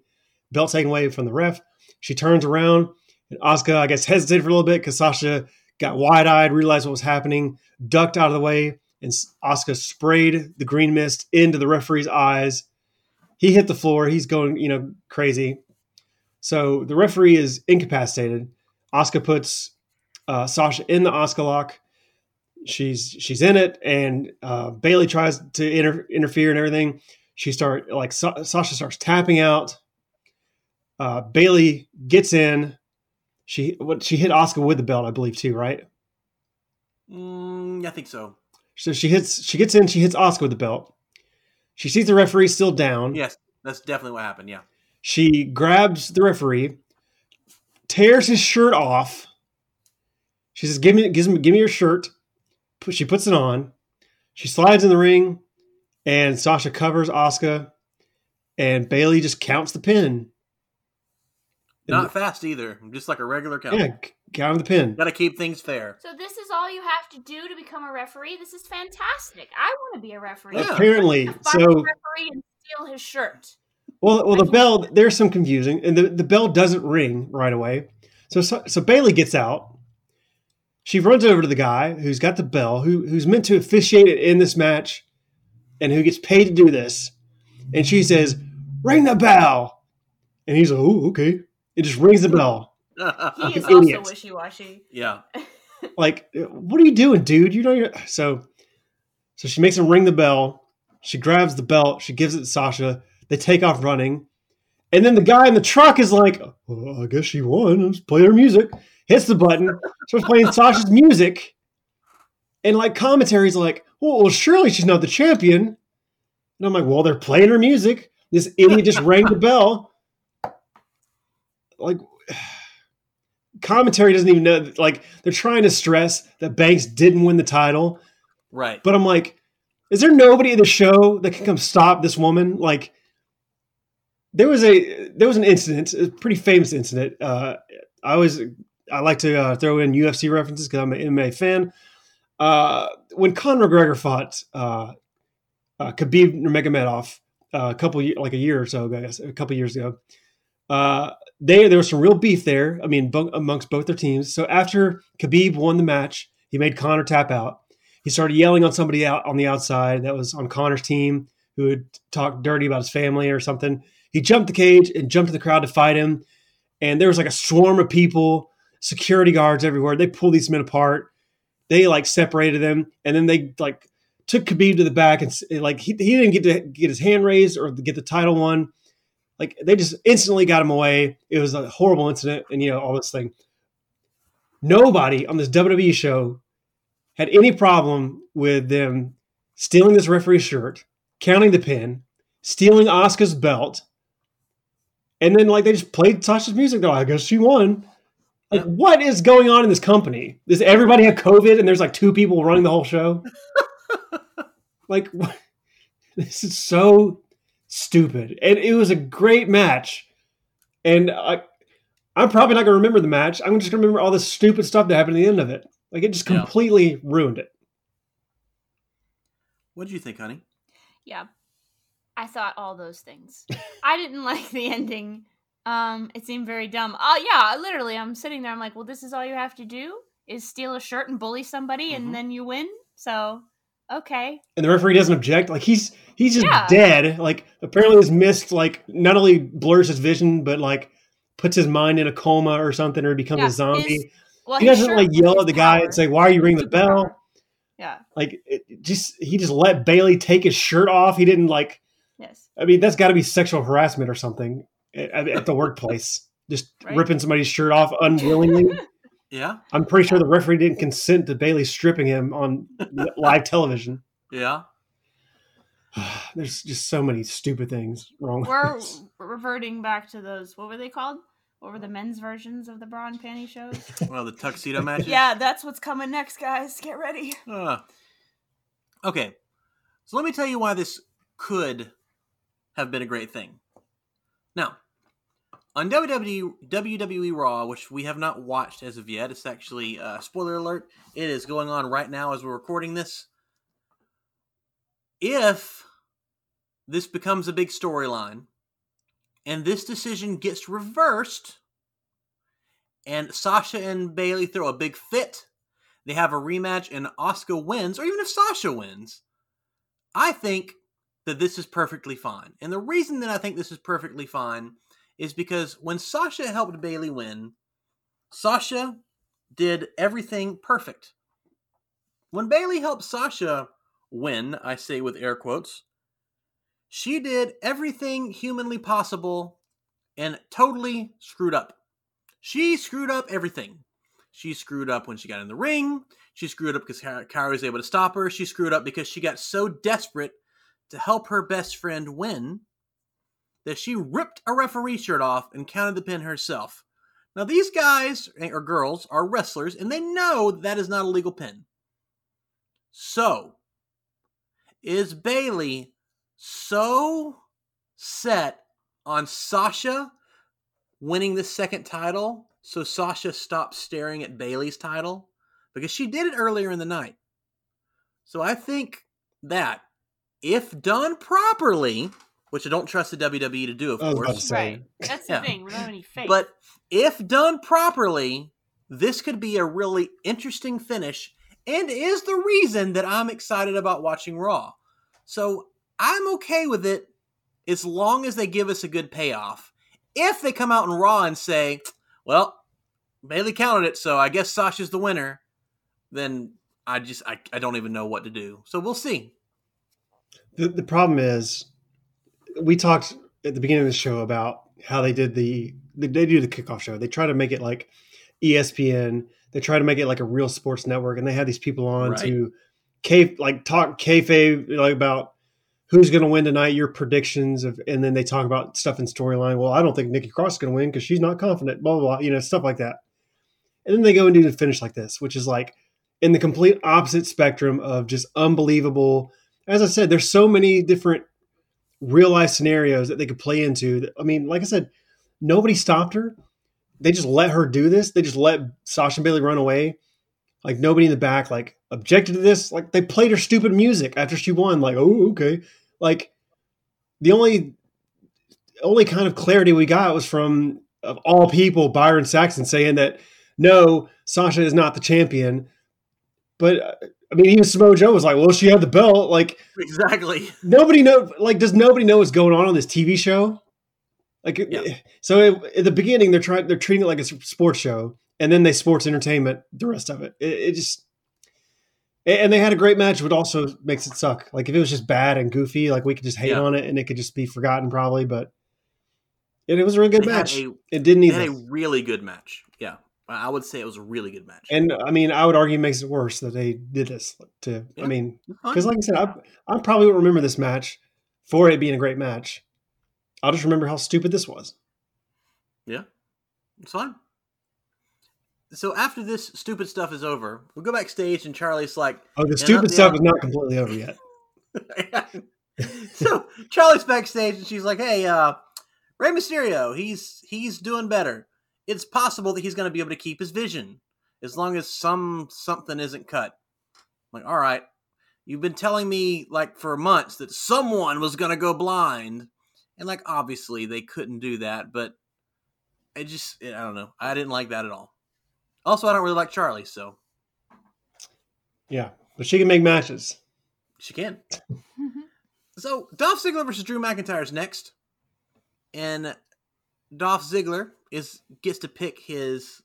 S2: belt taken away from the ref, she turns around, and Asuka, I guess, hesitated for a little bit because Sasha got wide eyed, realized what was happening, ducked out of the way, and Asuka sprayed the green mist into the referee's eyes. He hit the floor. He's going, you know, crazy. So the referee is incapacitated. Asuka puts uh, Sasha in the Asuka lock. She's she's in it, and uh, Bayley tries to inter- interfere and everything. She start like Sa- Sasha starts tapping out. Uh, Bayley gets in. She what she hit Asuka with the belt, I believe, too, right?
S1: Mm, I think so.
S2: So she hits she gets in. She hits Asuka with the belt. She sees the referee still down.
S1: Yes, that's definitely what happened. Yeah.
S2: She grabs the referee, tears his shirt off. She says, "Give me, gives me, give me your shirt." She puts it on. She slides in the ring, and Sasha covers Asuka, and Bayley just counts the pin.
S1: Not fast either. I'm just like a regular count.
S2: Yeah, c- count the pin.
S1: Got to keep things fair.
S3: So this is all you have to do to become a referee. This is fantastic. I want to be a referee.
S1: Yeah.
S2: Apparently,
S3: Fire
S2: so
S3: a referee and steal his shirt?
S2: Well, well, the bell. There's some confusing, and the, the bell doesn't ring right away. So, so so Bayley gets out. She runs over to the guy who's got the bell, who who's meant to officiate it in this match, and who gets paid to do this. And she says, "Ring the bell," and he's like, "Oh, okay." It just rings the bell.
S3: He
S2: Fucking
S3: is also
S2: idiots.
S3: wishy washy.
S1: yeah.
S2: like what are you doing dude? You know you're so so she makes him ring the bell. She grabs the belt. She gives it to sasha. They take off running. And then the guy in the truck is like well, i guess she won. Let's play her music. Hits the button. Starts playing sasha's music. And like commentaries like well, well surely she's not the champion. And i'm like well they're playing her music. This idiot just rang the bell like commentary doesn't even know like they're trying to stress that Banks didn't win the title,
S1: Right.
S2: but I'm like, is there nobody in the show that can come stop this woman? Like, there was a there was an incident, a pretty famous incident. Uh, I always I like to uh, throw in UFC references because I'm an MMA fan. Uh, when Conor McGregor fought uh, uh, Khabib Nurmagomedov uh, a couple like a year or so ago, I guess, a couple years ago, uh, they there was some real beef there. I mean, amongst both their teams. So after Khabib won the match, he made Conor tap out. He started yelling on somebody out on the outside that was on Conor's team who had talked dirty about his family or something. He jumped the cage and jumped to the crowd to fight him. And there was like a swarm of people, security guards everywhere. They pulled these men apart. They like separated them, and then they like took Khabib to the back and like he, he didn't get to get his hand raised or get the title one. Like they just instantly got him away. It was a horrible incident, and you know all this thing. Nobody on this WWE show had any problem with them stealing this referee's shirt, counting the pin, stealing Asuka's belt, and then like they just played Sasha's music. Though I guess she won. Like, what is going on in this company? Does everybody have COVID and there's like two people running the whole show? like, what? this is so stupid. And it was a great match. And I, I'm probably not going to remember the match. I'm just going to remember all the stupid stuff that happened at the end of it. Like, it just
S1: Yeah.
S2: completely ruined it.
S1: What do you think, honey?
S3: Yeah. I thought all those things. I didn't like the ending. Um, it seemed very dumb. Oh yeah, literally, I'm sitting there. I'm like, well, this is all you have to do is steal a shirt and bully somebody,
S1: Mhm.
S3: and then you win. So, okay,
S2: and the referee doesn't object. Like he's he's just
S3: Yeah.
S2: dead. Like apparently his mist like not only blurs his vision, but like puts his mind in a coma or something, or becomes
S3: Yeah,
S2: a zombie.
S3: his- well,
S2: he doesn't
S3: shirt
S2: like yell at the guy
S3: power.
S2: and say, "Why are you ringing the bell?"
S3: Yeah.
S2: Like it it just he just let Bayley take his shirt off. He didn't like.
S3: Yes.
S2: I mean, that's got to be sexual harassment or something at, at the workplace. Just
S3: Right.
S2: ripping somebody's shirt off unwillingly.
S1: Yeah.
S2: I'm pretty sure the referee didn't consent to Bayley stripping him on live television.
S1: Yeah.
S2: There's just so many stupid things wrong.
S3: We're
S2: this.
S3: reverting back to those. What were they called? What were the men's versions of the bra and panty shows?
S1: Well, the tuxedo matches.
S3: yeah, that's what's coming next, guys. Get ready.
S1: Uh, okay. So let me tell you why this could have been a great thing. Now, on WWE, WWE Raw, which we have not watched as of yet, it's actually, uh, spoiler alert, it is going on right now as we're recording this. If this becomes a big storyline and this decision gets reversed and Sasha and Bayley throw a big fit they have a rematch and Asuka wins, or even if Sasha wins, I think that this is perfectly fine. And the reason that I think this is perfectly fine is because when Sasha helped Bayley win, Sasha did everything perfect. When Bayley helped Sasha win, I say with air quotes, she did everything humanly possible and totally screwed up. She screwed up everything. She screwed up when she got in the ring. She screwed up because Kairi was able to stop her. She screwed up because she got so desperate to help her best friend win that she ripped a referee shirt off and counted the pin herself. Now, these guys eh, or girls are wrestlers and they know that is not a legal pin. So, is Bayley so set on Sasha winning the second title so Sasha stopped staring at Bayley's title? Because she did it earlier in the night. So I think that if done properly, which I don't trust the WWE to do, of
S2: I to
S1: course.
S3: Right. That's the
S1: Yeah.
S3: thing. We don't have any faith.
S1: But if done properly, this could be a really interesting finish and is the reason that I'm excited about watching Raw. So I'm okay with it as long as they give us a good payoff. If they come out in Raw and say, well, Bayley counted it, so I guess Sasha's the winner, then I just I, I don't even know what to do. So we'll see.
S2: The, the problem is, we talked at the beginning of the show about how they did the they do the kickoff show. They try to make it like ESPN. They try to make it like a real sports network, and they have these people on
S1: Right.
S2: to k like talk kayfabe like about who's going to win tonight, your predictions of, and then they talk about stuff in storyline. Well, I don't think Nikki Cross is going to win because she's not confident. Blah blah blah, you know, stuff like that. And then they go and do the finish like this, which is like in the complete opposite spectrum of just unbelievable. As I said, there's so many different real life scenarios that they could play into. I mean, like I said, nobody stopped her. They just let her do this. They just let Sasha and Bayley run away. Like nobody in the back like objected to this. Like they played her stupid music after she won. Like, oh, okay. Like the only only kind of clarity we got was from of all people Byron Saxton saying that no, Sasha is not the champion. But uh, I mean, even Samoa Joe was like, "Well, she had the belt." Like
S1: Exactly.
S2: nobody know like does nobody know what's going on on this TV show? Like
S1: Yeah.
S2: so it, at the beginning they're trying they're treating it like a sports show and then they sports entertainment the rest of it. It, it just and they had a great match but also makes it suck. Like if it was just bad and goofy like we could just hate
S1: Yeah.
S2: on it and it could just be forgotten probably but it, it was a really good
S1: They
S2: match.
S1: a-
S2: it didn't
S1: had a really good match. I would say it was a really good match.
S2: And I mean, I would argue it makes it worse that they did this to
S1: Yeah.
S2: I mean, Because, like I said, I, I probably won't remember this match for it being a great match. I'll just remember how stupid this was.
S1: Yeah, it's fine. So after this stupid stuff is over, we'll go backstage and Charlie's like,
S2: Oh, the stupid stuff is not completely over yet.
S1: so Charlie's backstage and she's like, "Hey, uh, Rey Mysterio, he's he's doing better. It's possible that he's going to be able to keep his vision as long as some something isn't cut." I'm like, all right, you've been telling me like for months that someone was going to go blind, and like obviously they couldn't do that, but I just I don't know, I didn't like that at all. Also, I don't really like Charlie, so
S2: Yeah, but she can make matches.
S1: she can. Mm-hmm. So Dolph Ziggler versus Drew McIntyre is next, and Dolph Ziggler is gets to pick his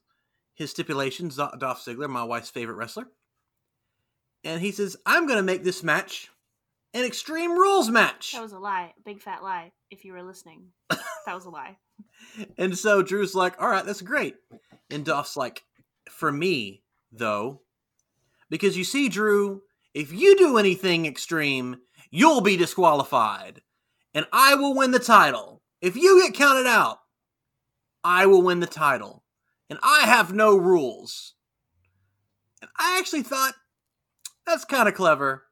S1: his stipulations. Do- Dolph Ziggler, my wife's favorite wrestler, and he says, "I'm going to make this match an Extreme Rules match."
S3: that was a lie. A big fat lie. If you were listening, that was a lie.
S1: And so Drew's like, "All right, that's great," and Dolph's like, "For me, though, because you see, Drew, if you do anything extreme." You'll be disqualified, and I will win the title. If you get counted out, I will win the title. And I have no rules. And I actually thought that's kind of clever.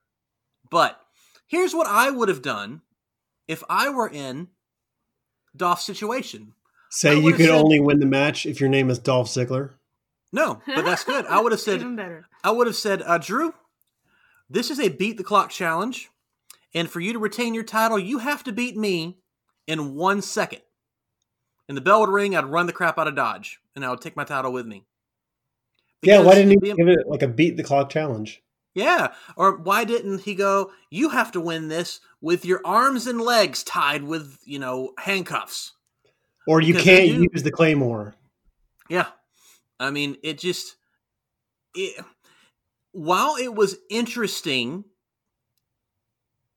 S1: But here's what I would have done if I were in Dolph's situation.
S2: Say you could
S1: said-
S2: only win the match if your name is Dolph Ziggler.
S1: No, but that's good. I would have said,
S3: even better.
S1: I would have said, uh, Drew, this is a beat the clock challenge. And for you to retain your title, you have to beat me in one second. And the bell would ring, I'd run the crap out of Dodge, and I would take my title with me.
S2: yeah, why didn't he
S1: the-
S2: give it like a beat the clock challenge?
S1: Yeah. Or why didn't he go, you have to win this with your arms and legs tied with, you know, handcuffs?
S2: Or you
S1: Because
S2: can't use the claymore.
S1: Yeah. I mean, it just it, while it was interesting,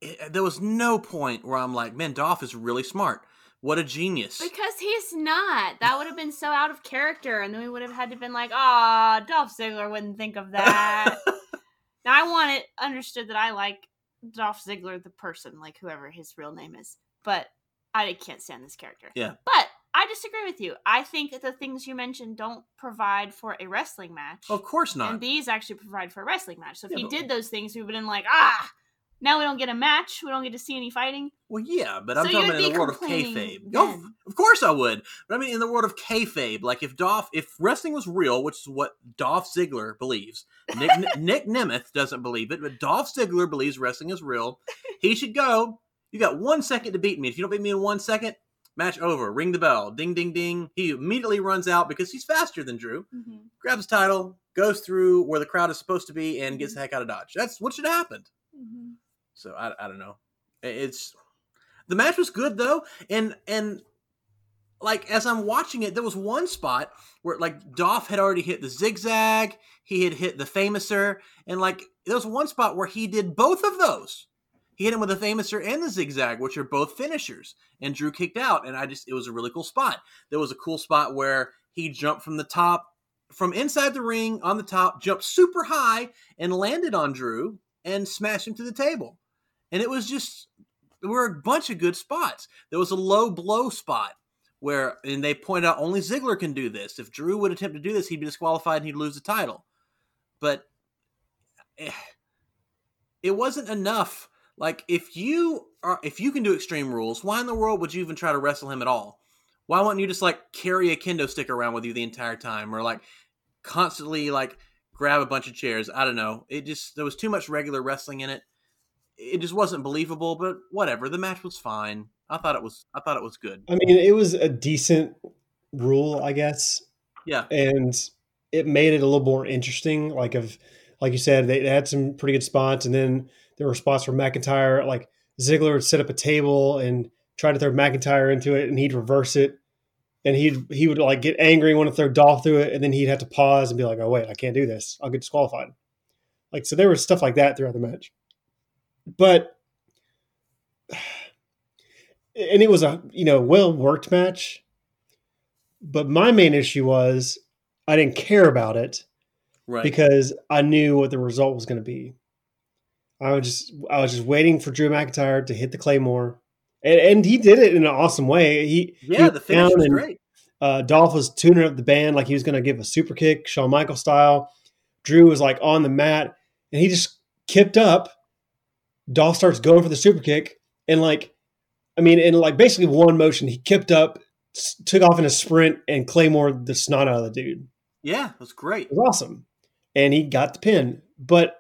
S1: it, there was no point where I'm like, man, Dolph is really smart. What a genius.
S3: Because he's not. That would have been so out of character, and then we would have had to been like, "Ah, Dolph Ziggler wouldn't think of that." now I want it understood that I like Dolph Ziggler, the person, like whoever his real name is, but I can't stand this character.
S1: Yeah.
S3: But I disagree with you. I think that the things you mentioned don't provide for a wrestling match.
S1: of course not.
S3: And these actually provide for a wrestling match. So if
S1: Yeah,
S3: he
S1: but-
S3: did those things, we would have been like, ah, now we don't get a match. We don't get to see any fighting.
S1: well, yeah, but
S3: So
S1: I'm talking
S3: you'd
S1: about in the world of kayfabe. Oh, of course I would. But I mean, in the world of kayfabe, like if Dolph, if wrestling was real, which is what Dolph Ziggler believes, Nick, Nick Nemeth doesn't believe it, but Dolph Ziggler believes wrestling is real. He should go. You got one second to beat me. If you don't beat me in one second, match over. Ring the bell. Ding, ding, ding. He immediately runs out because he's faster than Drew.
S3: Mhm.
S1: Grabs title, goes through where the crowd is supposed to be, and gets the heck out of Dodge. That's what should have happened.
S3: Mhm.
S1: So I, I don't know. It's the match was good though, and and like as I'm watching it, there was one spot where like Dolph had already hit the zigzag, he had hit the Fameasser, and like there was one spot where he did both of those. He hit him with the Fameasser and the zigzag, which are both finishers, and Drew kicked out. And I just it was a really cool spot. There was a cool spot where he jumped from the top, from inside the ring on the top, jumped super high and landed on Drew and smashed him to the table. And it was just there were a bunch of good spots. There was a low blow spot where, and they point out only Ziggler can do this. If Drew would attempt to do this, he'd be disqualified and he'd lose the title. But eh, it wasn't enough. Like if you are, if you can do Extreme Rules, why in the world would you even try to wrestle him at all? Why wouldn't you just like carry a kendo stick around with you the entire time, or like constantly like grab a bunch of chairs? I don't know. It just there was too much regular wrestling in it it just wasn't believable, but whatever. The match was fine. I thought it was I thought it was good.
S2: I mean, it was a decent rule, I guess,
S1: Yeah.
S2: and it made it a little more interesting. Like of like you said, they had some pretty good spots, and then there were spots where McIntyre, like Ziggler, would set up a table and try to throw McIntyre into it, and he'd reverse it, and he'd he would like get angry, and want to throw Dolph through it, and then he'd have to pause and be like, "Oh wait, I can't do this. I'll get disqualified." Like so, there was stuff like that throughout the match, but and it was a you know well worked match. But my main issue was I didn't care about it
S1: Right.
S2: because I knew what the result was going to be. I was just I was just waiting for Drew McIntyre to hit the Claymore, and, and he did it in an awesome way. He he
S1: yeah, the finish was
S2: and,
S1: great.
S2: Uh, Dolph was tuning up the band like he was going to give a super kick, Shawn Michaels style. Drew was like on the mat, and he just kicked up. Dolph starts going for the super kick, and like, I mean, in like basically one motion, he kicked up, s- took off in a sprint, and Claymore the snot out of the dude.
S1: Yeah, it was great.
S2: It was awesome. And he got the pin. But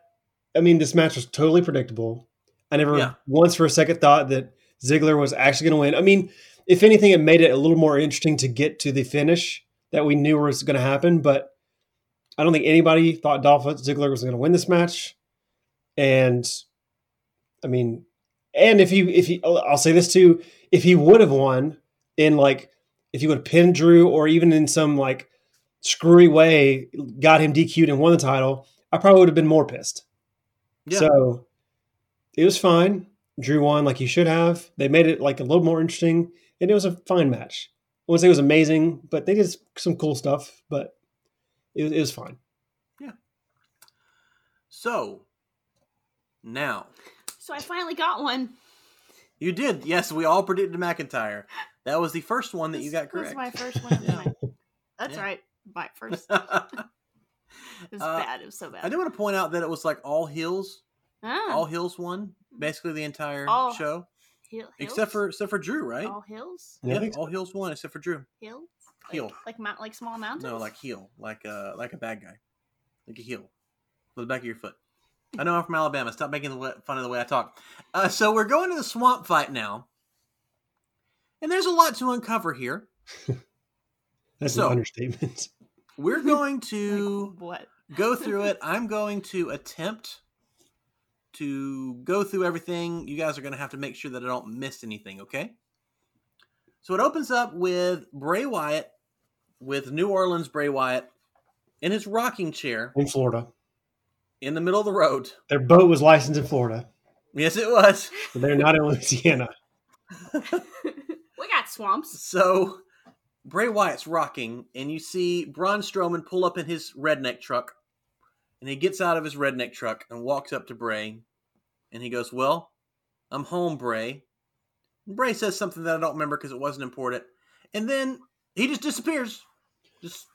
S2: I mean, this match was totally predictable. I never
S1: Yeah.
S2: once for a second thought that Ziggler was actually going to win. I mean, if anything, it made it a little more interesting to get to the finish that we knew was going to happen. But I don't think anybody thought Dolph Ziggler was going to win this match. And I mean, and if he, if he, I'll say this too, if he would have won in like, if he would have pinned Drew or even in some like screwy way got him DQ'd and won the title, I probably would have been more pissed.
S1: Yeah.
S2: So it was fine. Drew won like he should have. They made it like a little more interesting, and it was a fine match. I wouldn't say it was amazing, but they did some cool stuff. But it was, it was fine. Yeah.
S1: So now
S3: So I finally got one.
S1: you did. Yes, we all predicted McIntyre. That was the first one that you got
S3: This was
S1: correct.
S3: my first one.
S1: Yeah.
S3: That's
S1: Yeah.
S3: right. My first. It was
S1: Uh,
S3: bad. It was so bad.
S1: I do want to point out that it was like all heels.
S3: Ah,
S1: All heels won basically the entire
S3: All
S1: show,
S3: hill-
S1: except for except for Drew, right?
S3: all hills.
S2: Yeah,
S1: yeah, all heels won except for Drew.
S3: Hills. Like,
S1: Heel.
S3: Like mount, like small mountains.
S1: No, like heel, like uh, like a bad guy, like a heel, with the back of your foot. I know I'm from Alabama. Stop making the fun of the way I talk. Uh, so we're going to the swamp fight now, and there's a lot to uncover here.
S2: That's
S1: So-
S2: an understatement.
S1: We're going
S3: Like,
S1: to
S3: what?
S1: go through it. I'm going to attempt to go through everything. You guys are going to have to make sure that I don't miss anything. Okay. So it opens up with Bray Wyatt, with New Orleans Bray Wyatt, in his rocking chair
S2: In Florida,
S1: in the middle of the road.
S2: their boat was licensed in Florida,
S1: Yes, it was.
S2: but they're not in Louisiana.
S3: we got swamps.
S1: So Bray Wyatt's rocking, and you see Braun Strowman pull up in his redneck truck, and he gets out of his redneck truck and walks up to Bray, and he goes, "Well, I'm home, Bray." And Bray says something that I don't remember because it wasn't important, and then he just disappears. Just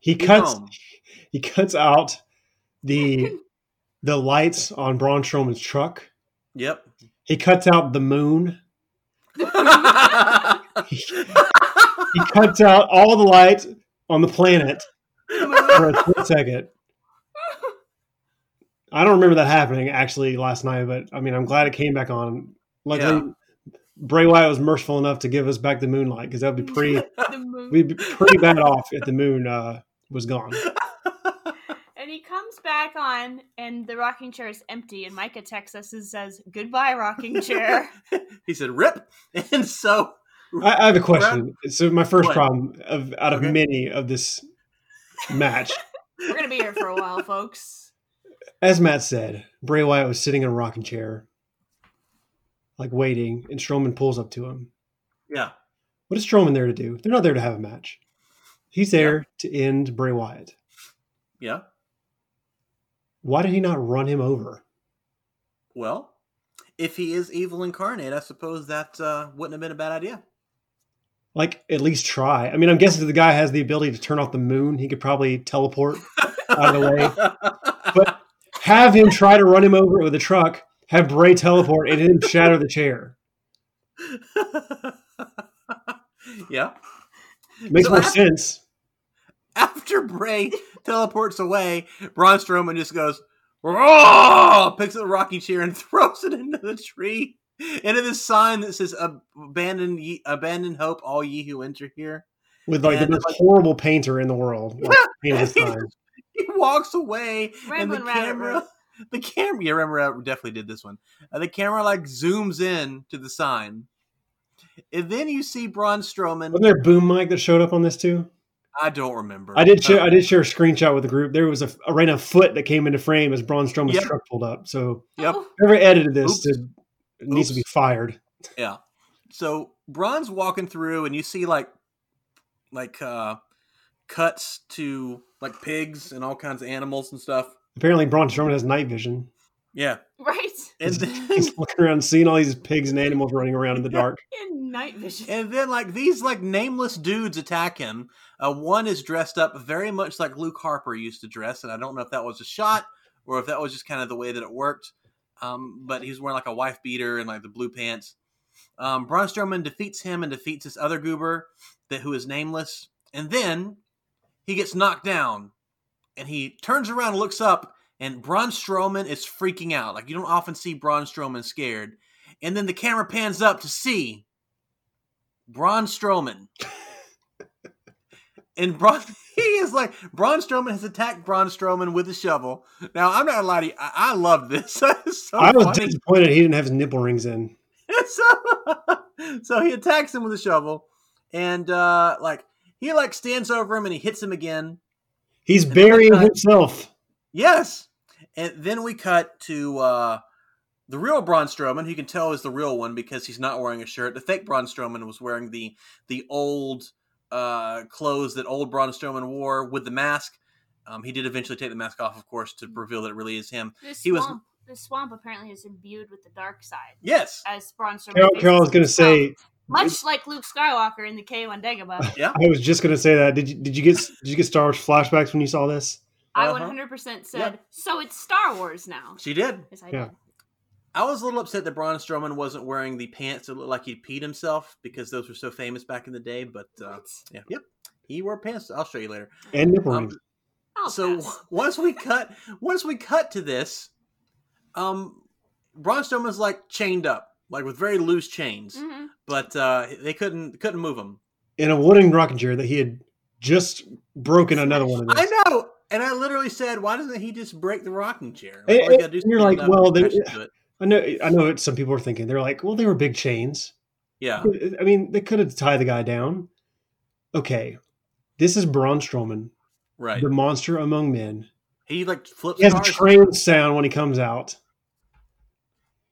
S2: He cuts
S1: home.
S2: he cuts out the the lights on Braun Strowman's truck.
S1: Yep.
S2: He cuts out the moon. He, he cuts out all the lights on the planet for a split second. I don't remember that happening actually last night, but I mean, I'm glad it came back on. Luckily,
S1: Yeah.
S2: Bray Wyatt was merciful enough to give us back the moonlight because that would be pretty, we'd be pretty bad off if the moon uh, was gone.
S3: And he comes back on, and the rocking chair is empty. And Micah texts us and says, "Goodbye, rocking chair."
S1: he said, "Rip," and so
S2: I, I have a question. So my first
S1: What?
S2: problem of out of
S1: Okay.
S2: many of this match,
S3: We're gonna be here for a while, folks.
S2: as Matt said, Bray Wyatt was sitting in a rocking chair, like waiting, and Strowman pulls up to him.
S1: yeah,
S2: What is Strowman there to do? They're not there to have a match. He's there to end Bray Wyatt.
S1: yeah.
S2: Why did he not run him over?
S1: Well, if he is evil incarnate, I suppose that uh, wouldn't have been a bad idea.
S2: Like, at least try. I mean, I'm guessing if the guy has the ability to turn off the moon, he could probably teleport out of the way. But have him try to run him over with a truck, have Bray teleport, and him shatter the chair.
S1: yeah.
S2: Makes
S1: So
S2: more
S1: after-
S2: sense.
S1: After Bray teleports away, Braun Strowman just goes, "Roar!" picks up the rocking chair and throws it into the tree, into this sign that says "Abandon, ye, abandon hope, all ye who enter here."
S2: With like
S1: And,
S2: the most horrible painter in the world. Like, painted this.
S1: He walks away, and the
S3: Ramblin' Rabbit
S1: camera, the camera. You remember? I definitely did this one. Uh, the camera like zooms in to the sign, and then you see Braun Strowman.
S2: Wasn't there a boom mic that showed up on this too?
S1: I don't remember.
S2: I did share.
S1: Uh,
S2: I did share a screenshot with the group. There was a, a random foot that came into frame as Braun Strowman's
S1: Yep.
S2: truck pulled up. So
S1: Yep.
S3: Oh,
S2: whoever edited this to, needs to be fired.
S1: Yeah. So Braun's walking through, and you see like, like uh, cuts to like pigs and all kinds of animals and stuff.
S2: Apparently, Braun Strowman has night vision.
S1: Yeah.
S3: right.
S1: And
S2: He's,
S1: then,
S2: he's looking around, seeing all these pigs and animals running around in the dark.
S3: In night vision.
S1: and then like these like nameless dudes attack him. Uh, one is dressed up very much like Luke Harper used to dress, and I don't know if that was a shot or if that was just kind of the way that it worked. Um, but he's wearing like a wife beater and like the blue pants. Um, Braun Strowman defeats him and defeats this other goober that who is nameless, and then he gets knocked down, and he turns around and looks up, and Braun Strowman is freaking out. Like you don't often see Braun Strowman scared, and then the camera pans up to see Braun Strowman. And Braun, he is like Braun Strowman has attacked Braun Strowman with a shovel. Now I'm not gonna lie to you, I, I love this. So
S2: I was
S1: funny.
S2: disappointed he didn't have his nipple rings in.
S1: so, so he attacks him with a shovel, and uh like he like stands over him and he hits him again.
S2: He's burying himself.
S1: Yes, and then we cut to uh the real Braun Strowman, who you can tell is the real one because he's not wearing a shirt. The fake Braun Strowman was wearing the the old uh, clothes that old Braun Strowman wore with the mask. Um, he did eventually take the mask off, of course, to reveal that it really is him.
S3: This
S1: He was-
S3: swamp, this swamp apparently is imbued with the dark side.
S1: Yes,
S3: As Braun Strowman
S2: Carol,
S3: faces
S2: Carol was going to say.
S3: much like Luke Skywalker in the K1 Dagobah.
S1: yeah.
S2: I was just going to say that. Did you did you get did you get Star Wars flashbacks when you saw this?
S3: I
S1: Uh-huh.
S3: 100% said,
S1: Yep.
S3: so it's Star Wars now.
S1: She did.
S3: Yes, I
S2: Yeah.
S3: did.
S1: I was a little upset that Braun Strowman wasn't wearing the pants that looked like he'd peed himself because those were so famous back in the day. But uh,
S3: What?
S1: yeah, yep, he wore pants. I'll show you later.
S2: And nipple
S1: Um, so
S3: pass.
S1: once we cut, once we cut to this, um, Braun Strowman's like chained up, like with very loose chains,
S3: Mhm.
S1: but uh, they couldn't couldn't move him.
S2: in a wooden rocking chair that he had just broken another one of those.
S1: I know, and I literally said, "Why doesn't he just break the rocking chair?" Do
S2: you're like, well, they-
S1: attach it to it.
S2: I know I know what some people are thinking. They're like, well, they were big chains.
S1: yeah,
S2: I mean, they could have tied the guy down. Okay. This is Braun Strowman,
S1: right.
S2: the monster among men.
S1: He like flips
S2: He has a train sound when he comes out.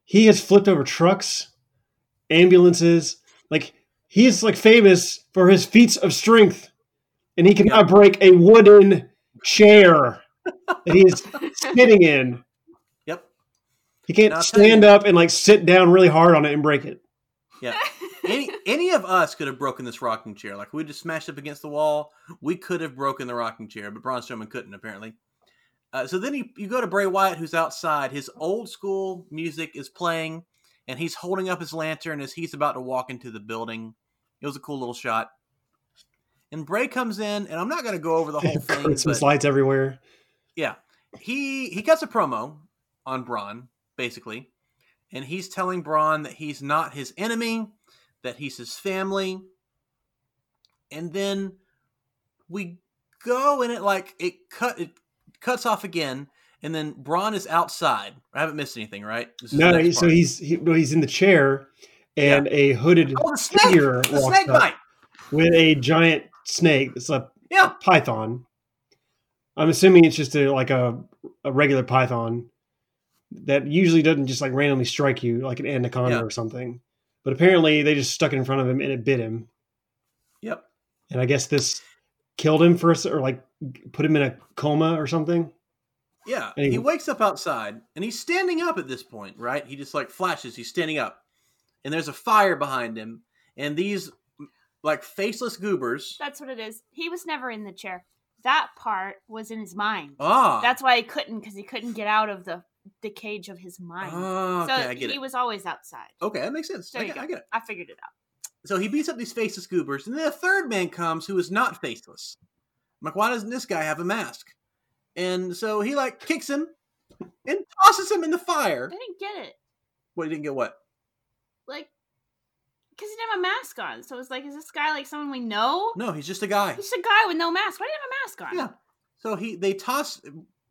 S2: He has flipped over trucks, ambulances. Like he is like famous for his feats of strength, and he cannot break a wooden chair that he's is sitting in.
S1: Yep.
S2: He can't
S1: And
S2: stand up and like sit down really hard on it and break it.
S1: Yeah. any any of us could have broken this rocking chair. Like we just smashed up against the wall. We could have broken the rocking chair, but Braun Strowman couldn't apparently. Uh, so then you, you go to Bray Wyatt, who's outside. His old school music is playing, and he's holding up his lantern as he's about to walk into the building. It was a cool little shot. And Bray comes in, and I'm not going to go over the whole thing.
S2: Christmas
S1: but-
S2: lights everywhere.
S1: yeah, he he cuts a promo on Braun basically, and he's telling Braun that he's not his enemy, that he's his family. And then we go and it like it cut it cuts off again, and then Braun is outside. I haven't missed anything, right? This is the
S2: No, he, so he's he, well, he's in the chair, and a hooded
S1: oh the snake,
S2: figure
S1: the snake bite.
S2: with a giant snake. It's a
S1: Yeah,
S2: python. I'm assuming it's just a like a a regular python that usually doesn't just like randomly strike you like an anaconda
S1: Yeah.
S2: or something. But apparently they just stuck it in front of him and it bit him.
S1: yep.
S2: And I guess this killed him for or like put him in a coma or something.
S1: Yeah,
S2: he
S1: wakes up outside and he's standing up at this point, right? He just like flashes, he's standing up. And there's a fire behind him, and these like faceless goobers.
S3: That's what it is. He was never in the chair. That part was in his mind.
S1: Ah,
S3: That's why he couldn't, because he couldn't get out of the the cage of his mind.
S1: Ah, okay,
S3: so
S1: I get
S3: he
S1: it.
S3: was always outside.
S1: okay, that makes sense.
S3: There
S1: I
S3: you
S1: get,
S3: go.
S1: I get it.
S3: I figured it out.
S1: So he beats up these faceless goobers, and then a third man comes who is not faceless. I'm like, why doesn't this guy have a mask? And so he like kicks him and tosses him in the fire.
S3: I didn't get it.
S1: What he didn't get what?
S3: Like, because he didn't have a mask on. So it's like, is this guy like someone we know?
S1: No, he's just a guy.
S3: He's just a guy with no mask. Why do you have a mask on?
S1: Yeah. So he they toss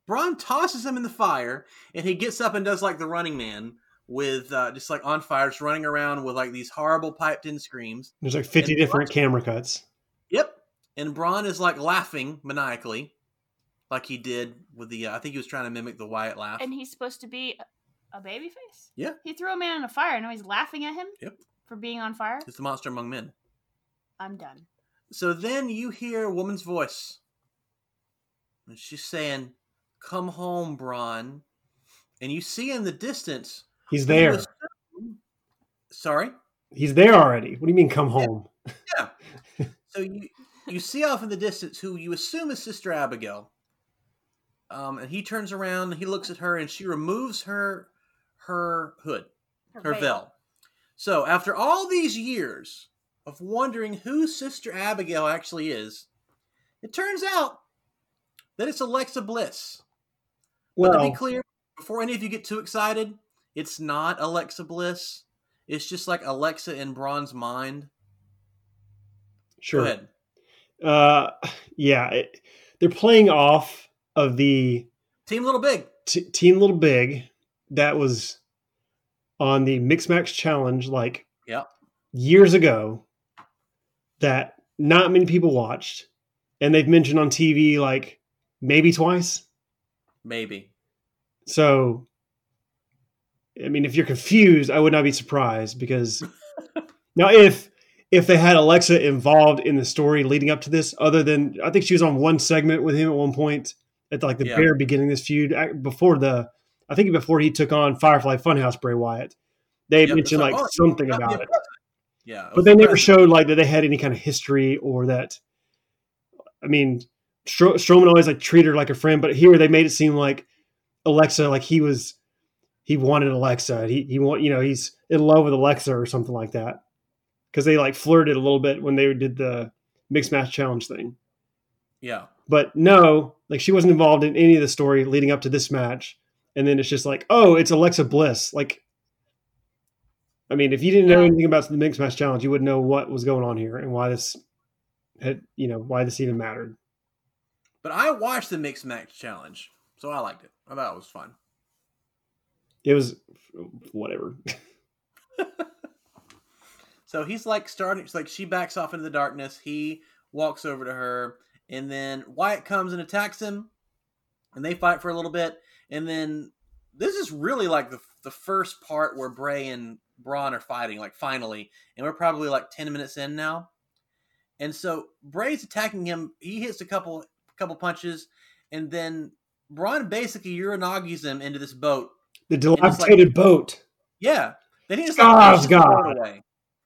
S1: Braun tosses him in the fire, and he gets up and does like the running man with uh, just like on fire, just running around with like these horrible piped in screams.
S2: There's like 50
S1: And
S2: different camera cuts.
S1: Yep. And Braun is like laughing maniacally, like he did with the. Uh, I think he was trying to mimic the Wyatt laugh.
S3: And he's supposed to be a baby face?
S1: Yeah.
S3: He threw a man in a fire. And now he's laughing at him?
S1: Yep.
S3: For being on fire?
S1: It's the monster among men.
S3: I'm done.
S1: So then you hear a woman's voice, and she's saying, "Come home, Braun." And you see in the distance.
S2: He's
S1: who
S2: there.
S1: assume- Sorry.
S2: He's there already. What do you mean come home? Yeah.
S1: So you you see off in the distance who you assume is Sister Abigail. Um, and he turns around, he looks at her, and she removes her her hood, her veil. So after all these years of wondering who Sister Abigail actually is, it turns out that it's Alexa Bliss. But to be clear, before any of you get too excited, it's not Alexa Bliss. It's just like Alexa in Braun's mind.
S2: sure.
S1: Go ahead.
S2: Uh, yeah, it, they're playing off of the
S1: Team Little Big.
S2: t- Team Little Big that was on the Mix Max Challenge like
S1: Yep.
S2: years ago that not many people watched, and they've mentioned on TV like maybe twice.
S1: Maybe.
S2: So, I mean, if you're confused, I would not be surprised because now if if they had Alexa involved in the story leading up to this, other than I think she was on one segment with him at one point at like the
S1: Yeah.
S2: very beginning of this feud before the I think before he took on Firefly Funhouse Bray Wyatt, they
S1: Yep,
S2: mentioned
S1: like,
S2: like
S1: oh,
S2: something about it.
S1: Yeah. it
S2: but they
S1: the
S2: never showed like that they had any kind of history or that. I mean, Stro- Strowman always like treated her like a friend, but here they made it seem like Alexa, like he was, he wanted Alexa. He he want you know he's in love with Alexa or something like that. Because they like flirted a little bit when they did the mixed match challenge thing.
S1: Yeah.
S2: But no, like she wasn't involved in any of the story leading up to this match. And then it's just like, oh, it's Alexa Bliss. Like, I mean, if you didn't know
S3: Yeah.
S2: anything about the Mix match challenge, you wouldn't know what was going on here and why this had, you know, why this even mattered.
S1: But I watched the Mix match challenge, so I liked it. I thought it was fun.
S2: It was whatever.
S1: So he's like starting, it's like she backs off into the darkness. He walks over to her, and then Wyatt comes and attacks him, and they fight for a little bit. And then this is really like the, the first part where Bray and Braun are fighting, like finally. And we're probably like 10 minutes in now. And so Bray's attacking him. He hits a couple couple punches, and then Braun basically Uranagis him into this boat.
S2: The
S1: it's like-
S2: dilapidated boat.
S1: Yeah. Then he just like, pushes the boat away.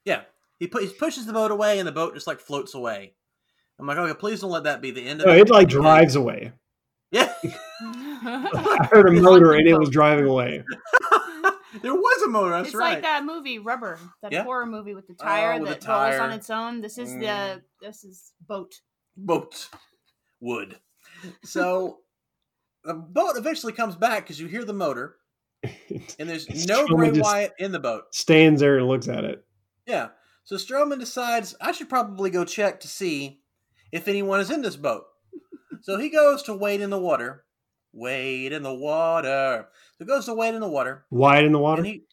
S1: Yeah. He, pu- he pushes the boat away and the boat just like floats away. I'm like, okay, please don't let that be the end of
S2: No,
S1: it.
S2: it like drives away.
S1: Yeah.
S2: I heard a
S3: It's
S2: motor
S3: like
S2: and it was driving away.
S1: there was a motor. That's
S3: it's
S1: right.
S3: like that movie Rubber, that
S1: Yeah.
S3: horror movie with the tire
S1: Oh, with the
S3: that rolls on its own. This is
S1: Mm.
S3: the this is boat.
S1: boat. Wood. So the boat eventually comes back because you hear the motor and there's no
S2: Strowman
S1: Bray Wyatt in the boat.
S2: Stands there and looks at it.
S1: Yeah. So Strowman decides I should probably go check to see if anyone is in this boat. So he goes to wade in the water. Wade in the water. So he goes to wade in the water.
S2: Wide in the water.
S1: And he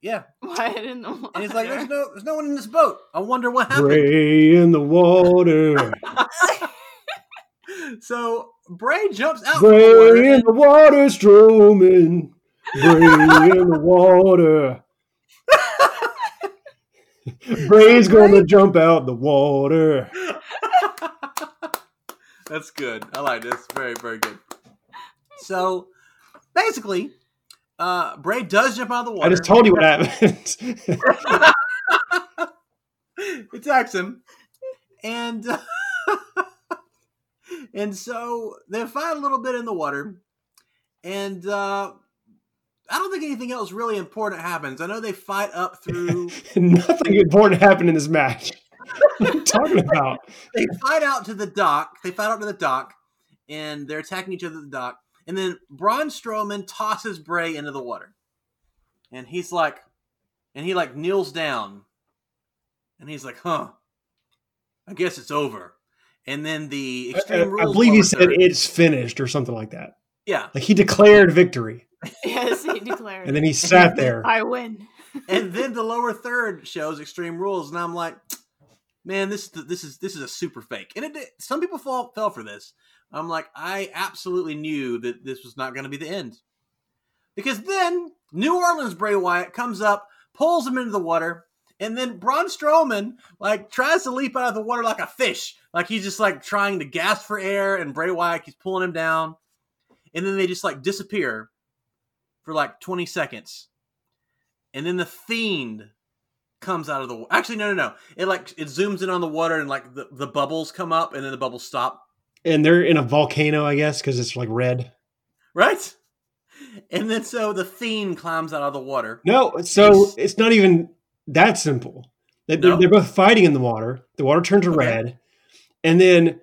S1: yeah.
S3: Why in the water?
S1: And he's like, There's no there's no one in this boat. I wonder what happened.
S2: Bray in the water.
S1: So Bray jumps out
S2: Bray
S1: from the water.
S2: in the water, Strowman. Bray in the water. Bray's gonna jump out the water.
S1: That's good. I like this. Very, very good. So basically, uh Bray does jump out of the water.
S2: I just told you what happened.
S1: attacks him, and and so they fight a little bit in the water, and uh, I don't think anything else really important happens. I know they fight up through.
S2: Nothing important happened in this match. What are you talking about?
S1: they fight out to the dock. They fight out to the dock, and they're attacking each other at the dock. And then Braun Strowman tosses Bray into the water, and he's like, and he like kneels down, and he's like, "Huh, I guess it's over." And then the
S2: I,
S1: Extreme
S2: I believe he said
S1: third-
S2: it's finished or something like that.
S1: yeah.
S2: Like he declared victory,
S3: yes, he declared.
S2: and then he sat there.
S3: I win.
S1: and then the lower third shows Extreme Rules, and I'm like, man, this this is this is a super fake. And it did- some people fall fell for this. I'm like, I absolutely knew that this was not going to be the end, because then New Orleans Bray Wyatt comes up, pulls him into the water, and then Braun Strowman like tries to leap out of the water like a fish, like he's just like trying to gasp for air, and Bray Wyatt keeps pulling him down, and then they just like disappear for like 20 seconds and then the fiend comes out of the actually no no no it like it zooms in on the water and like the, the bubbles come up and then the bubbles stop
S2: And they're in a volcano, I guess, because it's like red.
S1: right and then so the fiend climbs out of the water
S2: No, so it's not even that simple. They- They're,
S1: No?
S2: they're both fighting in the water. The water turns
S1: Okay.
S2: red, and then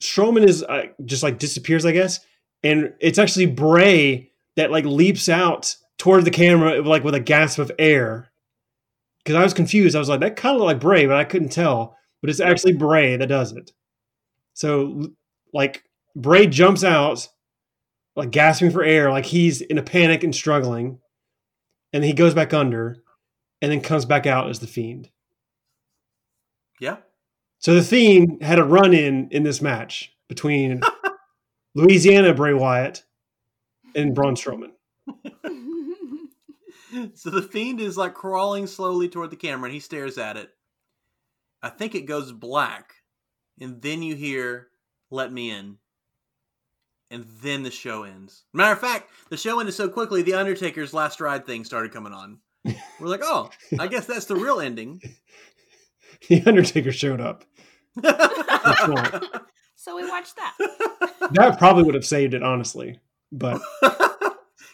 S2: Strowman is uh, just like disappears, I guess. And it's actually Bray that like leaps out toward the camera, like with a gasp of air. Because I was confused. I was like, that kind of looked like Bray, but I couldn't tell. But it's actually Bray that does it. So, like, Bray jumps out, like gasping for air, like he's in a panic and struggling, and he goes back under, and then comes back out as the Fiend.
S1: yeah
S2: So the Fiend had a run in in this match between Louisiana Bray Wyatt and Braun Strowman.
S1: so the fiend is like crawling slowly toward the camera and he stares at it i think it goes black and then you hear let me in and then the show ends matter of fact the show ended so quickly the undertaker's last ride thing started coming on we're like oh i guess that's the real ending
S2: The Undertaker showed up.
S3: so we watched that.
S2: That probably would have saved it, honestly. But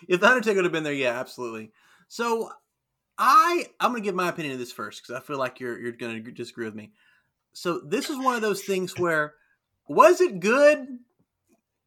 S1: if the Undertaker would have been there, yeah, absolutely. So I I'm gonna give my opinion of this first because I feel like you're you're gonna disagree with me. So this is one of those things where was it good?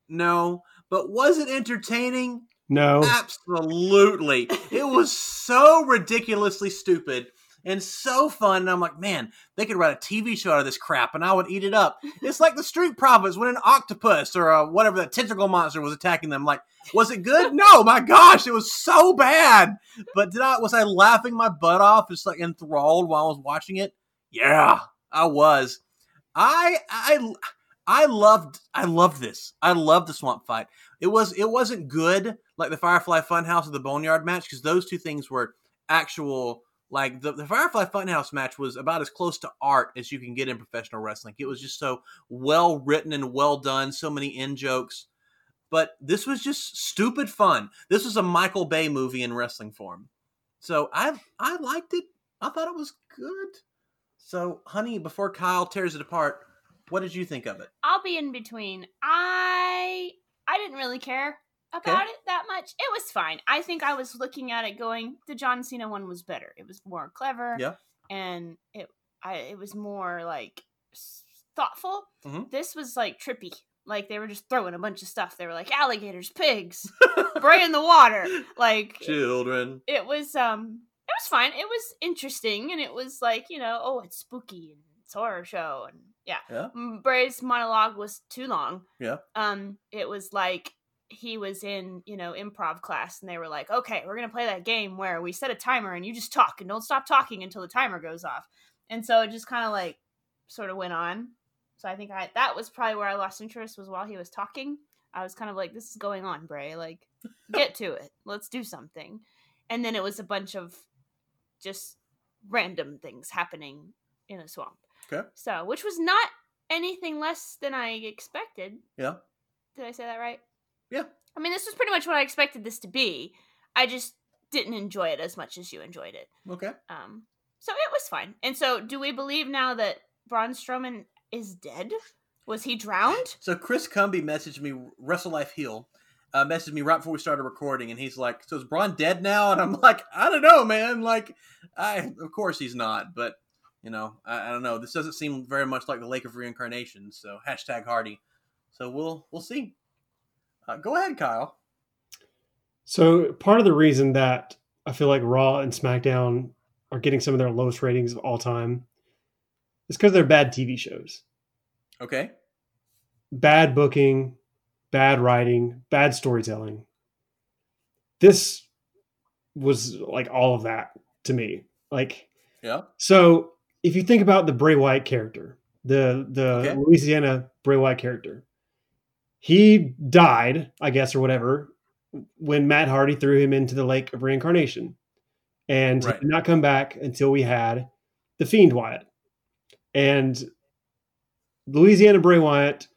S1: No, but was it entertaining?
S2: no,
S1: Absolutely. It was so ridiculously stupid and so fun. And I'm like, man, they could write a TV show out of this crap and I would eat it up. It's like the Street Profits when an octopus or a, whatever that tentacle monster was attacking them. Like, was it good? No, my gosh, it was so bad. But did I was I laughing my butt off, just like enthralled while I was watching it? Yeah, I was. I I I loved I loved this. I loved the swamp fight. It was it wasn't good like the Firefly Funhouse or the Boneyard match because those two things were actual like the, the Firefly Funhouse match was about as close to art as you can get in professional wrestling. It was just so well written and well done, so many in jokes. But this was just stupid fun. This was a Michael Bay movie in wrestling form. So I I liked it. I thought it was good. So, honey, before Kyle tears it apart, what did you think of it?
S3: I'll be in between. I I didn't really care about it that much. It was fine. I think I was looking at it going, the John Cena one was better. It was more clever.
S1: Yeah.
S3: And it I it was more like thoughtful.
S1: Mhm.
S3: This was like trippy. Like they were just throwing a bunch of stuff. They were like alligators, pigs, Bray in the water. Like
S1: Children.
S3: it was um it was fine. It was interesting, and it was like you know, oh, it's spooky and it's horror show, and yeah.
S1: Yeah.
S3: Bray's monologue was too long.
S1: Yeah.
S3: Um, it was like he was in you know improv class, and they were like, okay, we're gonna play that game where we set a timer and you just talk and don't stop talking until the timer goes off, and so it just kind of like sort of went on. So I think I that was probably where I lost interest was while he was talking. I was kind of like, this is going on, Bray. Like, get to it. Let's do something. And then it was a bunch of just random things happening in a swamp.
S1: Okay.
S3: So, which was not anything less than I expected.
S1: Yeah.
S3: Did I say that right?
S1: Yeah.
S3: I mean, this was pretty much what I expected this to be. I just didn't enjoy it as much as you enjoyed it.
S1: Okay.
S3: Um, so it was fine. And so, do we believe now that Braun Strowman is dead? Was he drowned?
S1: So Chris Cumby messaged me, Wrestle Life Heal, uh, messaged me right before we started recording, and he's like, "So is Braun dead now?" And I'm like, "I don't know, man. Like, I of course he's not, but you know, I, I don't know. This doesn't seem very much like the Lake of Reincarnation. So hashtag Hardy. So we'll we'll see. Uh, go ahead, Kyle.
S2: So part of the reason that I feel like Raw and SmackDown are getting some of their lowest ratings of all time is because they're bad TV shows.
S1: Okay.
S2: Bad booking, bad writing, bad storytelling. This was like all of that to me. Like
S1: Yeah.
S2: so if you think about the Bray Wyatt character, the the
S1: Okay.
S2: Louisiana Bray Wyatt character, he died, I guess, or whatever, when Matt Hardy threw him into the lake of reincarnation. And
S1: Right.
S2: did not come back until we had the Fiend Wyatt. And Louisiana Bray Wyatt,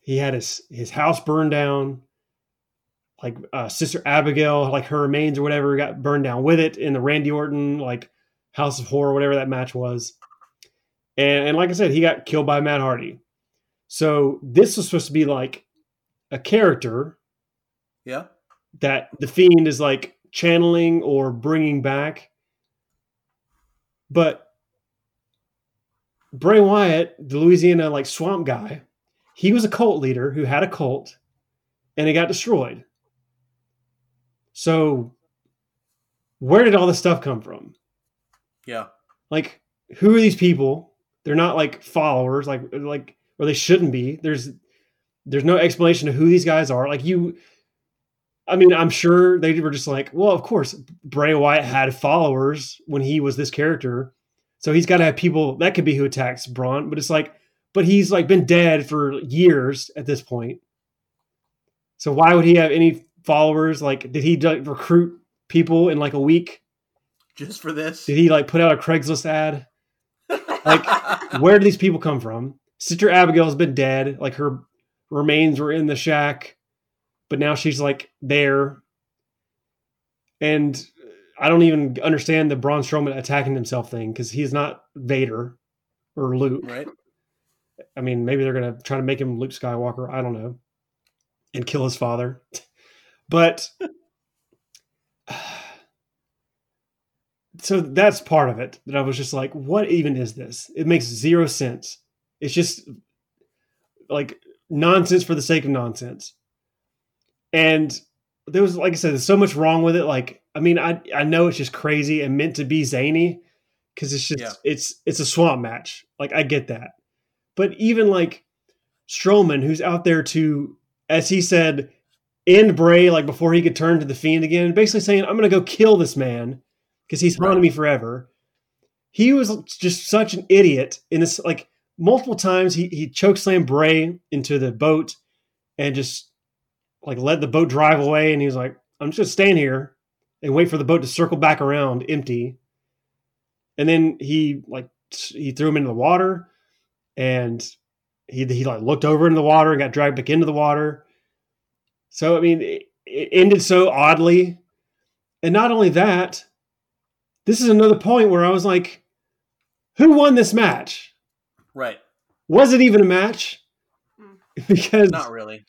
S2: he had his his house burned down. Like uh, Sister Abigail, like her remains or whatever, got burned down with it in the Randy Orton like House of Horror, whatever that match was. And, and like I said, he got killed by Matt Hardy. So this was supposed to be like a character
S1: Yeah.
S2: that the Fiend is like channeling or bringing back. But Bray Wyatt, the Louisiana like swamp guy, he was a cult leader who had a cult and it got destroyed. So where did all this stuff come from?
S1: Yeah.
S2: like who are these people they're not like followers like like or they shouldn't be there's there's no explanation of who these guys are like you i mean i'm sure they were just like well of course bray wyatt had followers when he was this character so he's got to have people that could be who attacks braun but it's like but he's like been dead for years at this point so why would he have any followers like did he like, recruit people in like a week
S1: Just for this.
S2: did he like put out a Craigslist ad? Like, Where do these people come from? Sister Abigail has been dead. Like her remains were in the shack, but now she's like there. And I don't even understand the Braun Strowman attacking himself thing because he's not Vader or Luke.
S1: right.
S2: I mean, maybe they're gonna try to make him Luke Skywalker. I don't know, and kill his father. But so that's part of it that I was just like, what even is this? It makes zero sense. It's just like nonsense for the sake of nonsense. And there was, like I said, there's so much wrong with it. Like, I mean, I I know it's just crazy and meant to be zany because it's just
S1: Yeah.
S2: it's it's a swamp match. Like, I get that, but even like Strowman, who's out there to, as he said, end Bray like before he could turn to the Fiend again, basically saying, "I'm going to go kill this man because he's haunted
S1: Right.
S2: me forever." He was just such an idiot in this. Like multiple times, he he chokeslammed Bray into the boat and just like let the boat drive away, and he was like, "I'm just to stand here and wait for the boat to circle back around empty." And then he like he threw him into the water, and he he like looked over into the water and got dragged back into the water. So I mean, it, it ended so oddly, and not only that, this is another point where I was like, "Who won this match?
S1: Right.
S2: Was it even a match?" Hmm. Because
S1: Not really.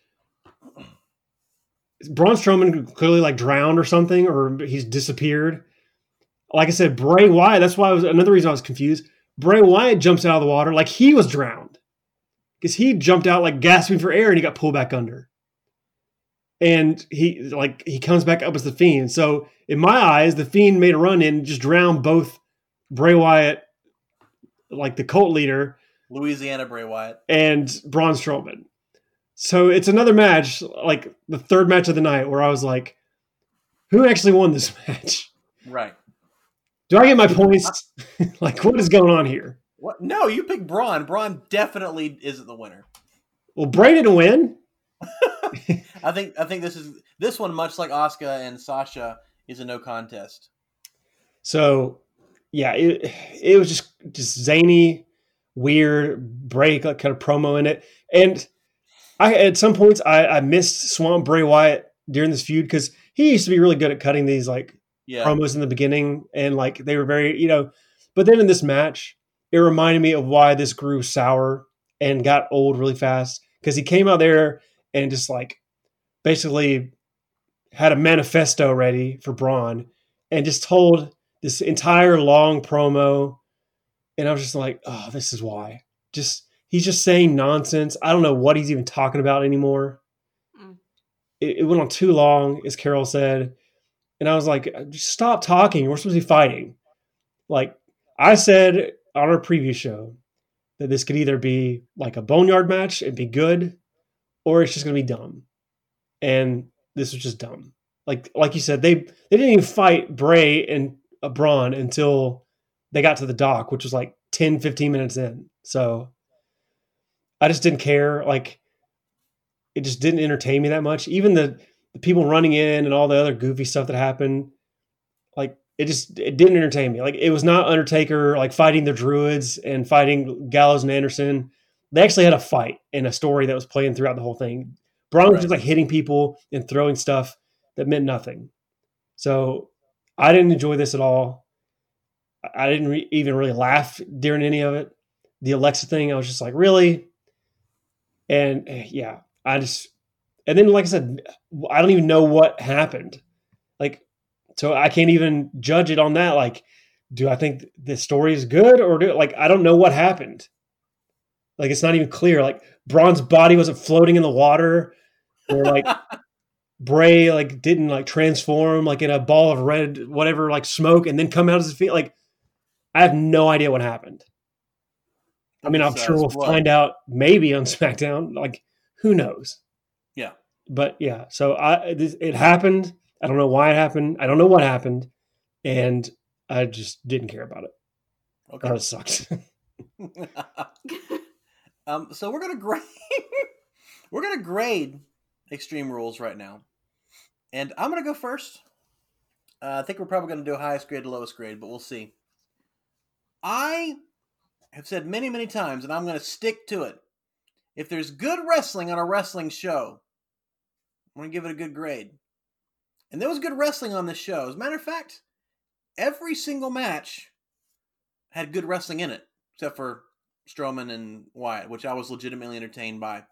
S2: Braun Strowman clearly like drowned or something, or he's disappeared. Like I said, Bray Wyatt. That's why I was another reason I was confused. Bray Wyatt jumps out of the water like he was drowned because he jumped out like gasping for air and he got pulled back under. and he like he comes back up as the fiend. So in my eyes, the fiend made a run in, and just drowned both Bray Wyatt, like the cult leader,
S1: Louisiana Bray Wyatt.
S2: and Braun Strowman. So it's another match, like the third match of the night, where I was like, who actually won this match?
S1: Right.
S2: Do I get my points? like, what is going on here?
S1: What? No, you picked Braun. Braun definitely isn't the winner.
S2: Well, Bray didn't win.
S1: I think I think this is this one, much like Asuka and Sasha, is a no contest.
S2: So, yeah, it, it was just just zany, weird break, like kind of promo in it. And I at some points I, I missed Swamp Bray Wyatt during this feud because he used to be really good at cutting these like
S1: Yeah.
S2: promos in the beginning, and like they were very, you know. But then in this match, it reminded me of why this grew sour and got old really fast because he came out there and just like basically had a manifesto ready for Braun and just told this entire long promo, and I was just like, oh, this is why. Just he's just saying nonsense. I don't know what he's even talking about anymore.
S3: Mm.
S2: It, it went on too long, as Carol said. And I was like, just stop talking. We're supposed to be fighting. Like I said on our preview show that this could either be like a boneyard match and be good, or it's just gonna be dumb. And this was just dumb. Like like you said, they they didn't even fight Bray and uh, Braun until they got to the dock, which was like 10, 15 minutes in. So I just didn't care. Like it just didn't entertain me that much. Even the, the people running in and all the other goofy stuff that happened, like it just it didn't entertain me. Like it was not Undertaker like fighting the Druids and fighting Gallows and Anderson. They actually had a fight and a story that was playing throughout the whole thing. Braun was just like hitting people and throwing stuff that meant nothing. So I didn't enjoy this at all. I- didn't re- even really laugh during any of it. The Alexa thing, I was just like, really? And eh, yeah, I just, and then like I said, I don't even know what happened. Like, so I can't even judge it on that. Like, do I think the story is good or do like I don't know what happened. Like it's not even clear. Like Braun's body wasn't floating in the water, or like Bray like didn't like transform like in a ball of red whatever like smoke and then come out as his feet. Like I have no idea what happened. I mean, I'm sure we'll find out maybe on SmackDown. Like who knows?
S1: Yeah.
S2: But yeah, so I this, it happened. I don't know why it happened. I don't know what happened, and I just didn't care about it.
S1: Okay.
S2: That sucked.
S1: um, so we're gonna grade. we're gonna grade Extreme Rules right now, and I'm gonna go first. Uh, I think we're probably gonna do highest grade to lowest grade, but we'll see. I have said many, many times, and I'm gonna stick to it. If there's good wrestling on a wrestling show, I'm gonna give it a good grade. And there was good wrestling on this show. As a matter of fact, every single match had good wrestling in it, except for Strowman and Wyatt, which I was legitimately entertained by.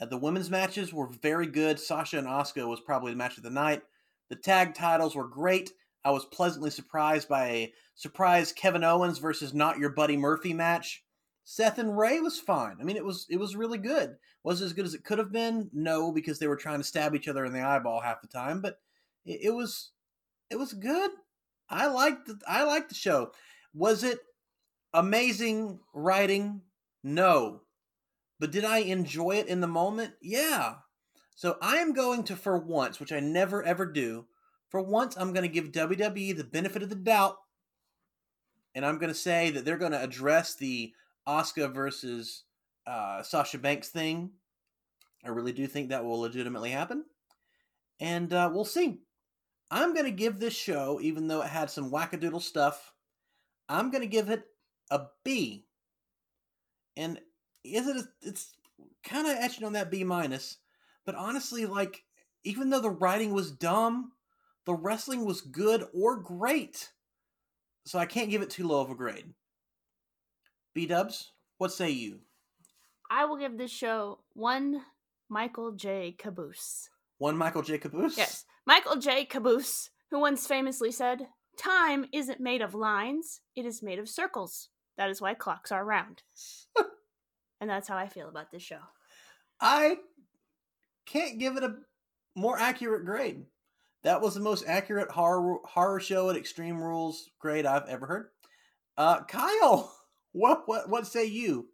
S1: Uh, the women's matches were very good. Sasha and Asuka was probably the match of the night. The tag titles were great. I was pleasantly surprised by a surprise Kevin Owens versus Not Your Buddy Murphy match. Seth and Rey was fine. I mean, it was it was really good. Was it as good as it could have been? No, because they were trying to stab each other in the eyeball half the time. But it, it was it was good. I liked the, I liked the show. Was it amazing writing? No. But did I enjoy it in the moment? Yeah. So I am going to, for once, which I never ever do, for once, I'm going to give WWE the benefit of the doubt. And I'm going to say that they're going to address the Asuka versus uh, Sasha Banks thing. I really do think that will legitimately happen. And uh, we'll see. I'm going to give this show, even though it had some wackadoodle stuff, I'm going to give it a B. And is it? A, it's kind of etching on that B minus, but honestly, like even though the writing was dumb, the wrestling was good or great. So I can't give it too low of a grade. B Dubs, what say you?
S3: I will give this show one Michael J. Caboose.
S1: One Michael J. Caboose.
S3: Yes, Michael J. Caboose, who once famously said, Time isn't made of lines, it is made of circles. That is why clocks are round. and that's how I feel about this show.
S1: I can't give it a more accurate grade. That was the most accurate horror horror show at Extreme Rules grade I've ever heard. Uh, Kyle, what what what say you?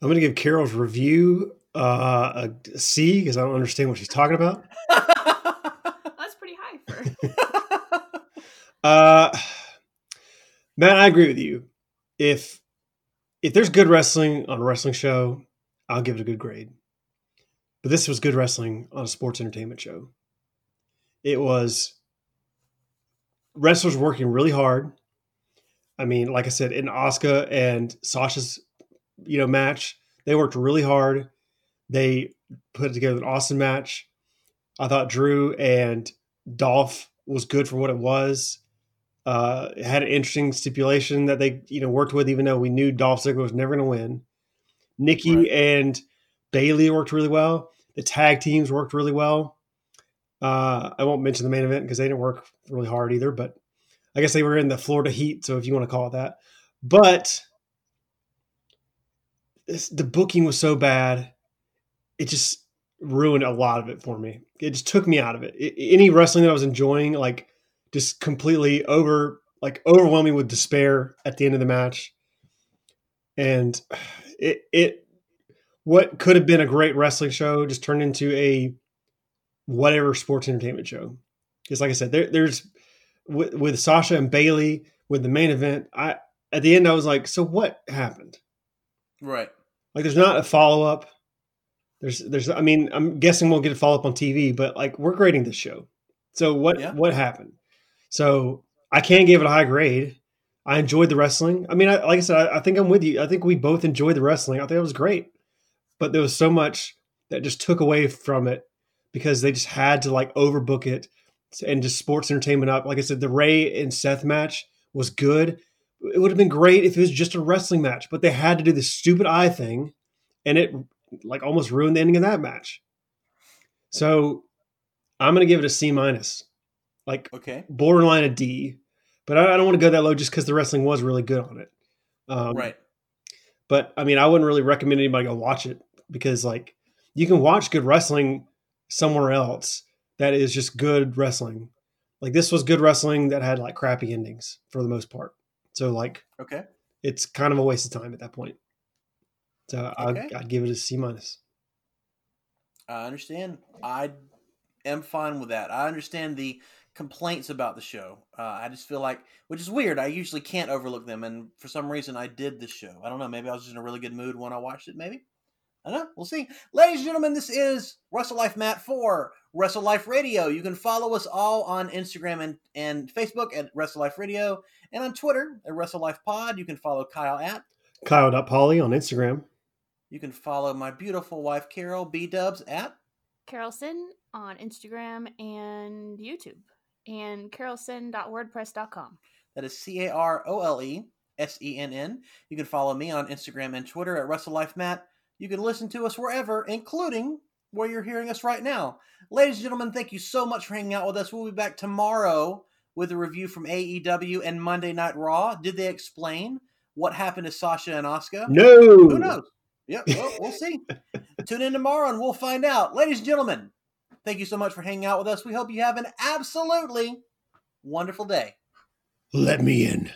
S2: I'm going to give Carol's review uh, a C because I don't understand what she's talking about.
S3: That's pretty high for.
S2: Uh, Matt, I agree with you. If if there's good wrestling on a wrestling show, I'll give it a good grade. But this was good wrestling on a sports entertainment show. It was wrestlers working really hard. I mean, like I said, in Asuka and Sasha's, you know, match, they worked really hard. They put together an awesome match. I thought Drew and Dolph was good for what it was. Uh, it had an interesting stipulation that they, you know, worked with, even though we knew Dolph Ziggler was never going to win. Nikki
S1: Right.
S2: and Bayley worked really well. The tag teams worked really well. Uh, I won't mention the main event because they didn't work really hard either, but I guess they were in the Florida Heat, so if you want to call it that. But this, the booking was so bad, it just ruined a lot of it for me. It just took me out of it. I- any wrestling that I was enjoying, like, just completely over, like, overwhelming with despair at the end of the match. And it, it, what could have been a great wrestling show just turned into a whatever sports entertainment show. Because, like I said, there, there's with, with Sasha and Bayley with the main event. I at the end I was like, so what happened?
S1: right.
S2: Like, there's not a follow up. There's, there's. I mean, I'm guessing we'll get a follow up on TV, but like, we're grading this show. So what,
S1: Yeah.
S2: what happened? So I can't give it a high grade. I enjoyed the wrestling. I mean, I, like I said, I, I think I'm with you. I think we both enjoyed the wrestling. I think it was great, but there was so much that just took away from it because they just had to like overbook it and just sports entertainment up. Like I said, the Rey and Seth match was good. It would have been great if it was just a wrestling match, but they had to do this stupid eye thing, and it like almost ruined the ending of that match. So I'm gonna give it a C minus, like
S1: Okay.
S2: borderline a D. But I, I don't want to go that low just because the wrestling was really good on it. Um,
S1: right.
S2: but I mean, I wouldn't really recommend anybody go watch it because like you can watch good wrestling somewhere else that is just good wrestling. Like this was good wrestling that had like crappy endings for the most part. So like
S1: Okay.
S2: it's kind of a waste of time at that point. So
S1: Okay.
S2: I'd, I'd give it a C minus.
S1: I understand. I am fine with that. I understand the complaints about the show. Uh, I just feel like, which is weird. I usually can't overlook them, and for some reason, I did this show. I don't know. Maybe I was just in a really good mood when I watched it. Maybe. I don't know. We'll see. Ladies and gentlemen, this is Wrestle Life Matt for Wrestle Life Radio. You can follow us all on Instagram and, and Facebook at Wrestle Life Radio and on Twitter at Wrestle Life Pod. You can follow Kyle at.
S2: Kyle.Polly on Instagram.
S1: You can follow my beautiful wife Carol B Dubs at.
S3: Carolson on Instagram and YouTube, and carolson.wordpress.com.
S1: That is C A R O L E S E N N. You can follow me on Instagram and Twitter at WrestleLifeMatt. You can listen to us wherever, including where you're hearing us right now. Ladies and gentlemen, thank you so much for hanging out with us. We'll be back tomorrow with a review from AEW and Monday Night Raw. Did they explain what happened to Sasha and Asuka?
S2: No.
S1: Who knows? Yep, well, we'll see. Tune in tomorrow and we'll find out. Ladies and gentlemen, thank you so much for hanging out with us. We hope you have an absolutely wonderful day.
S2: Let me in.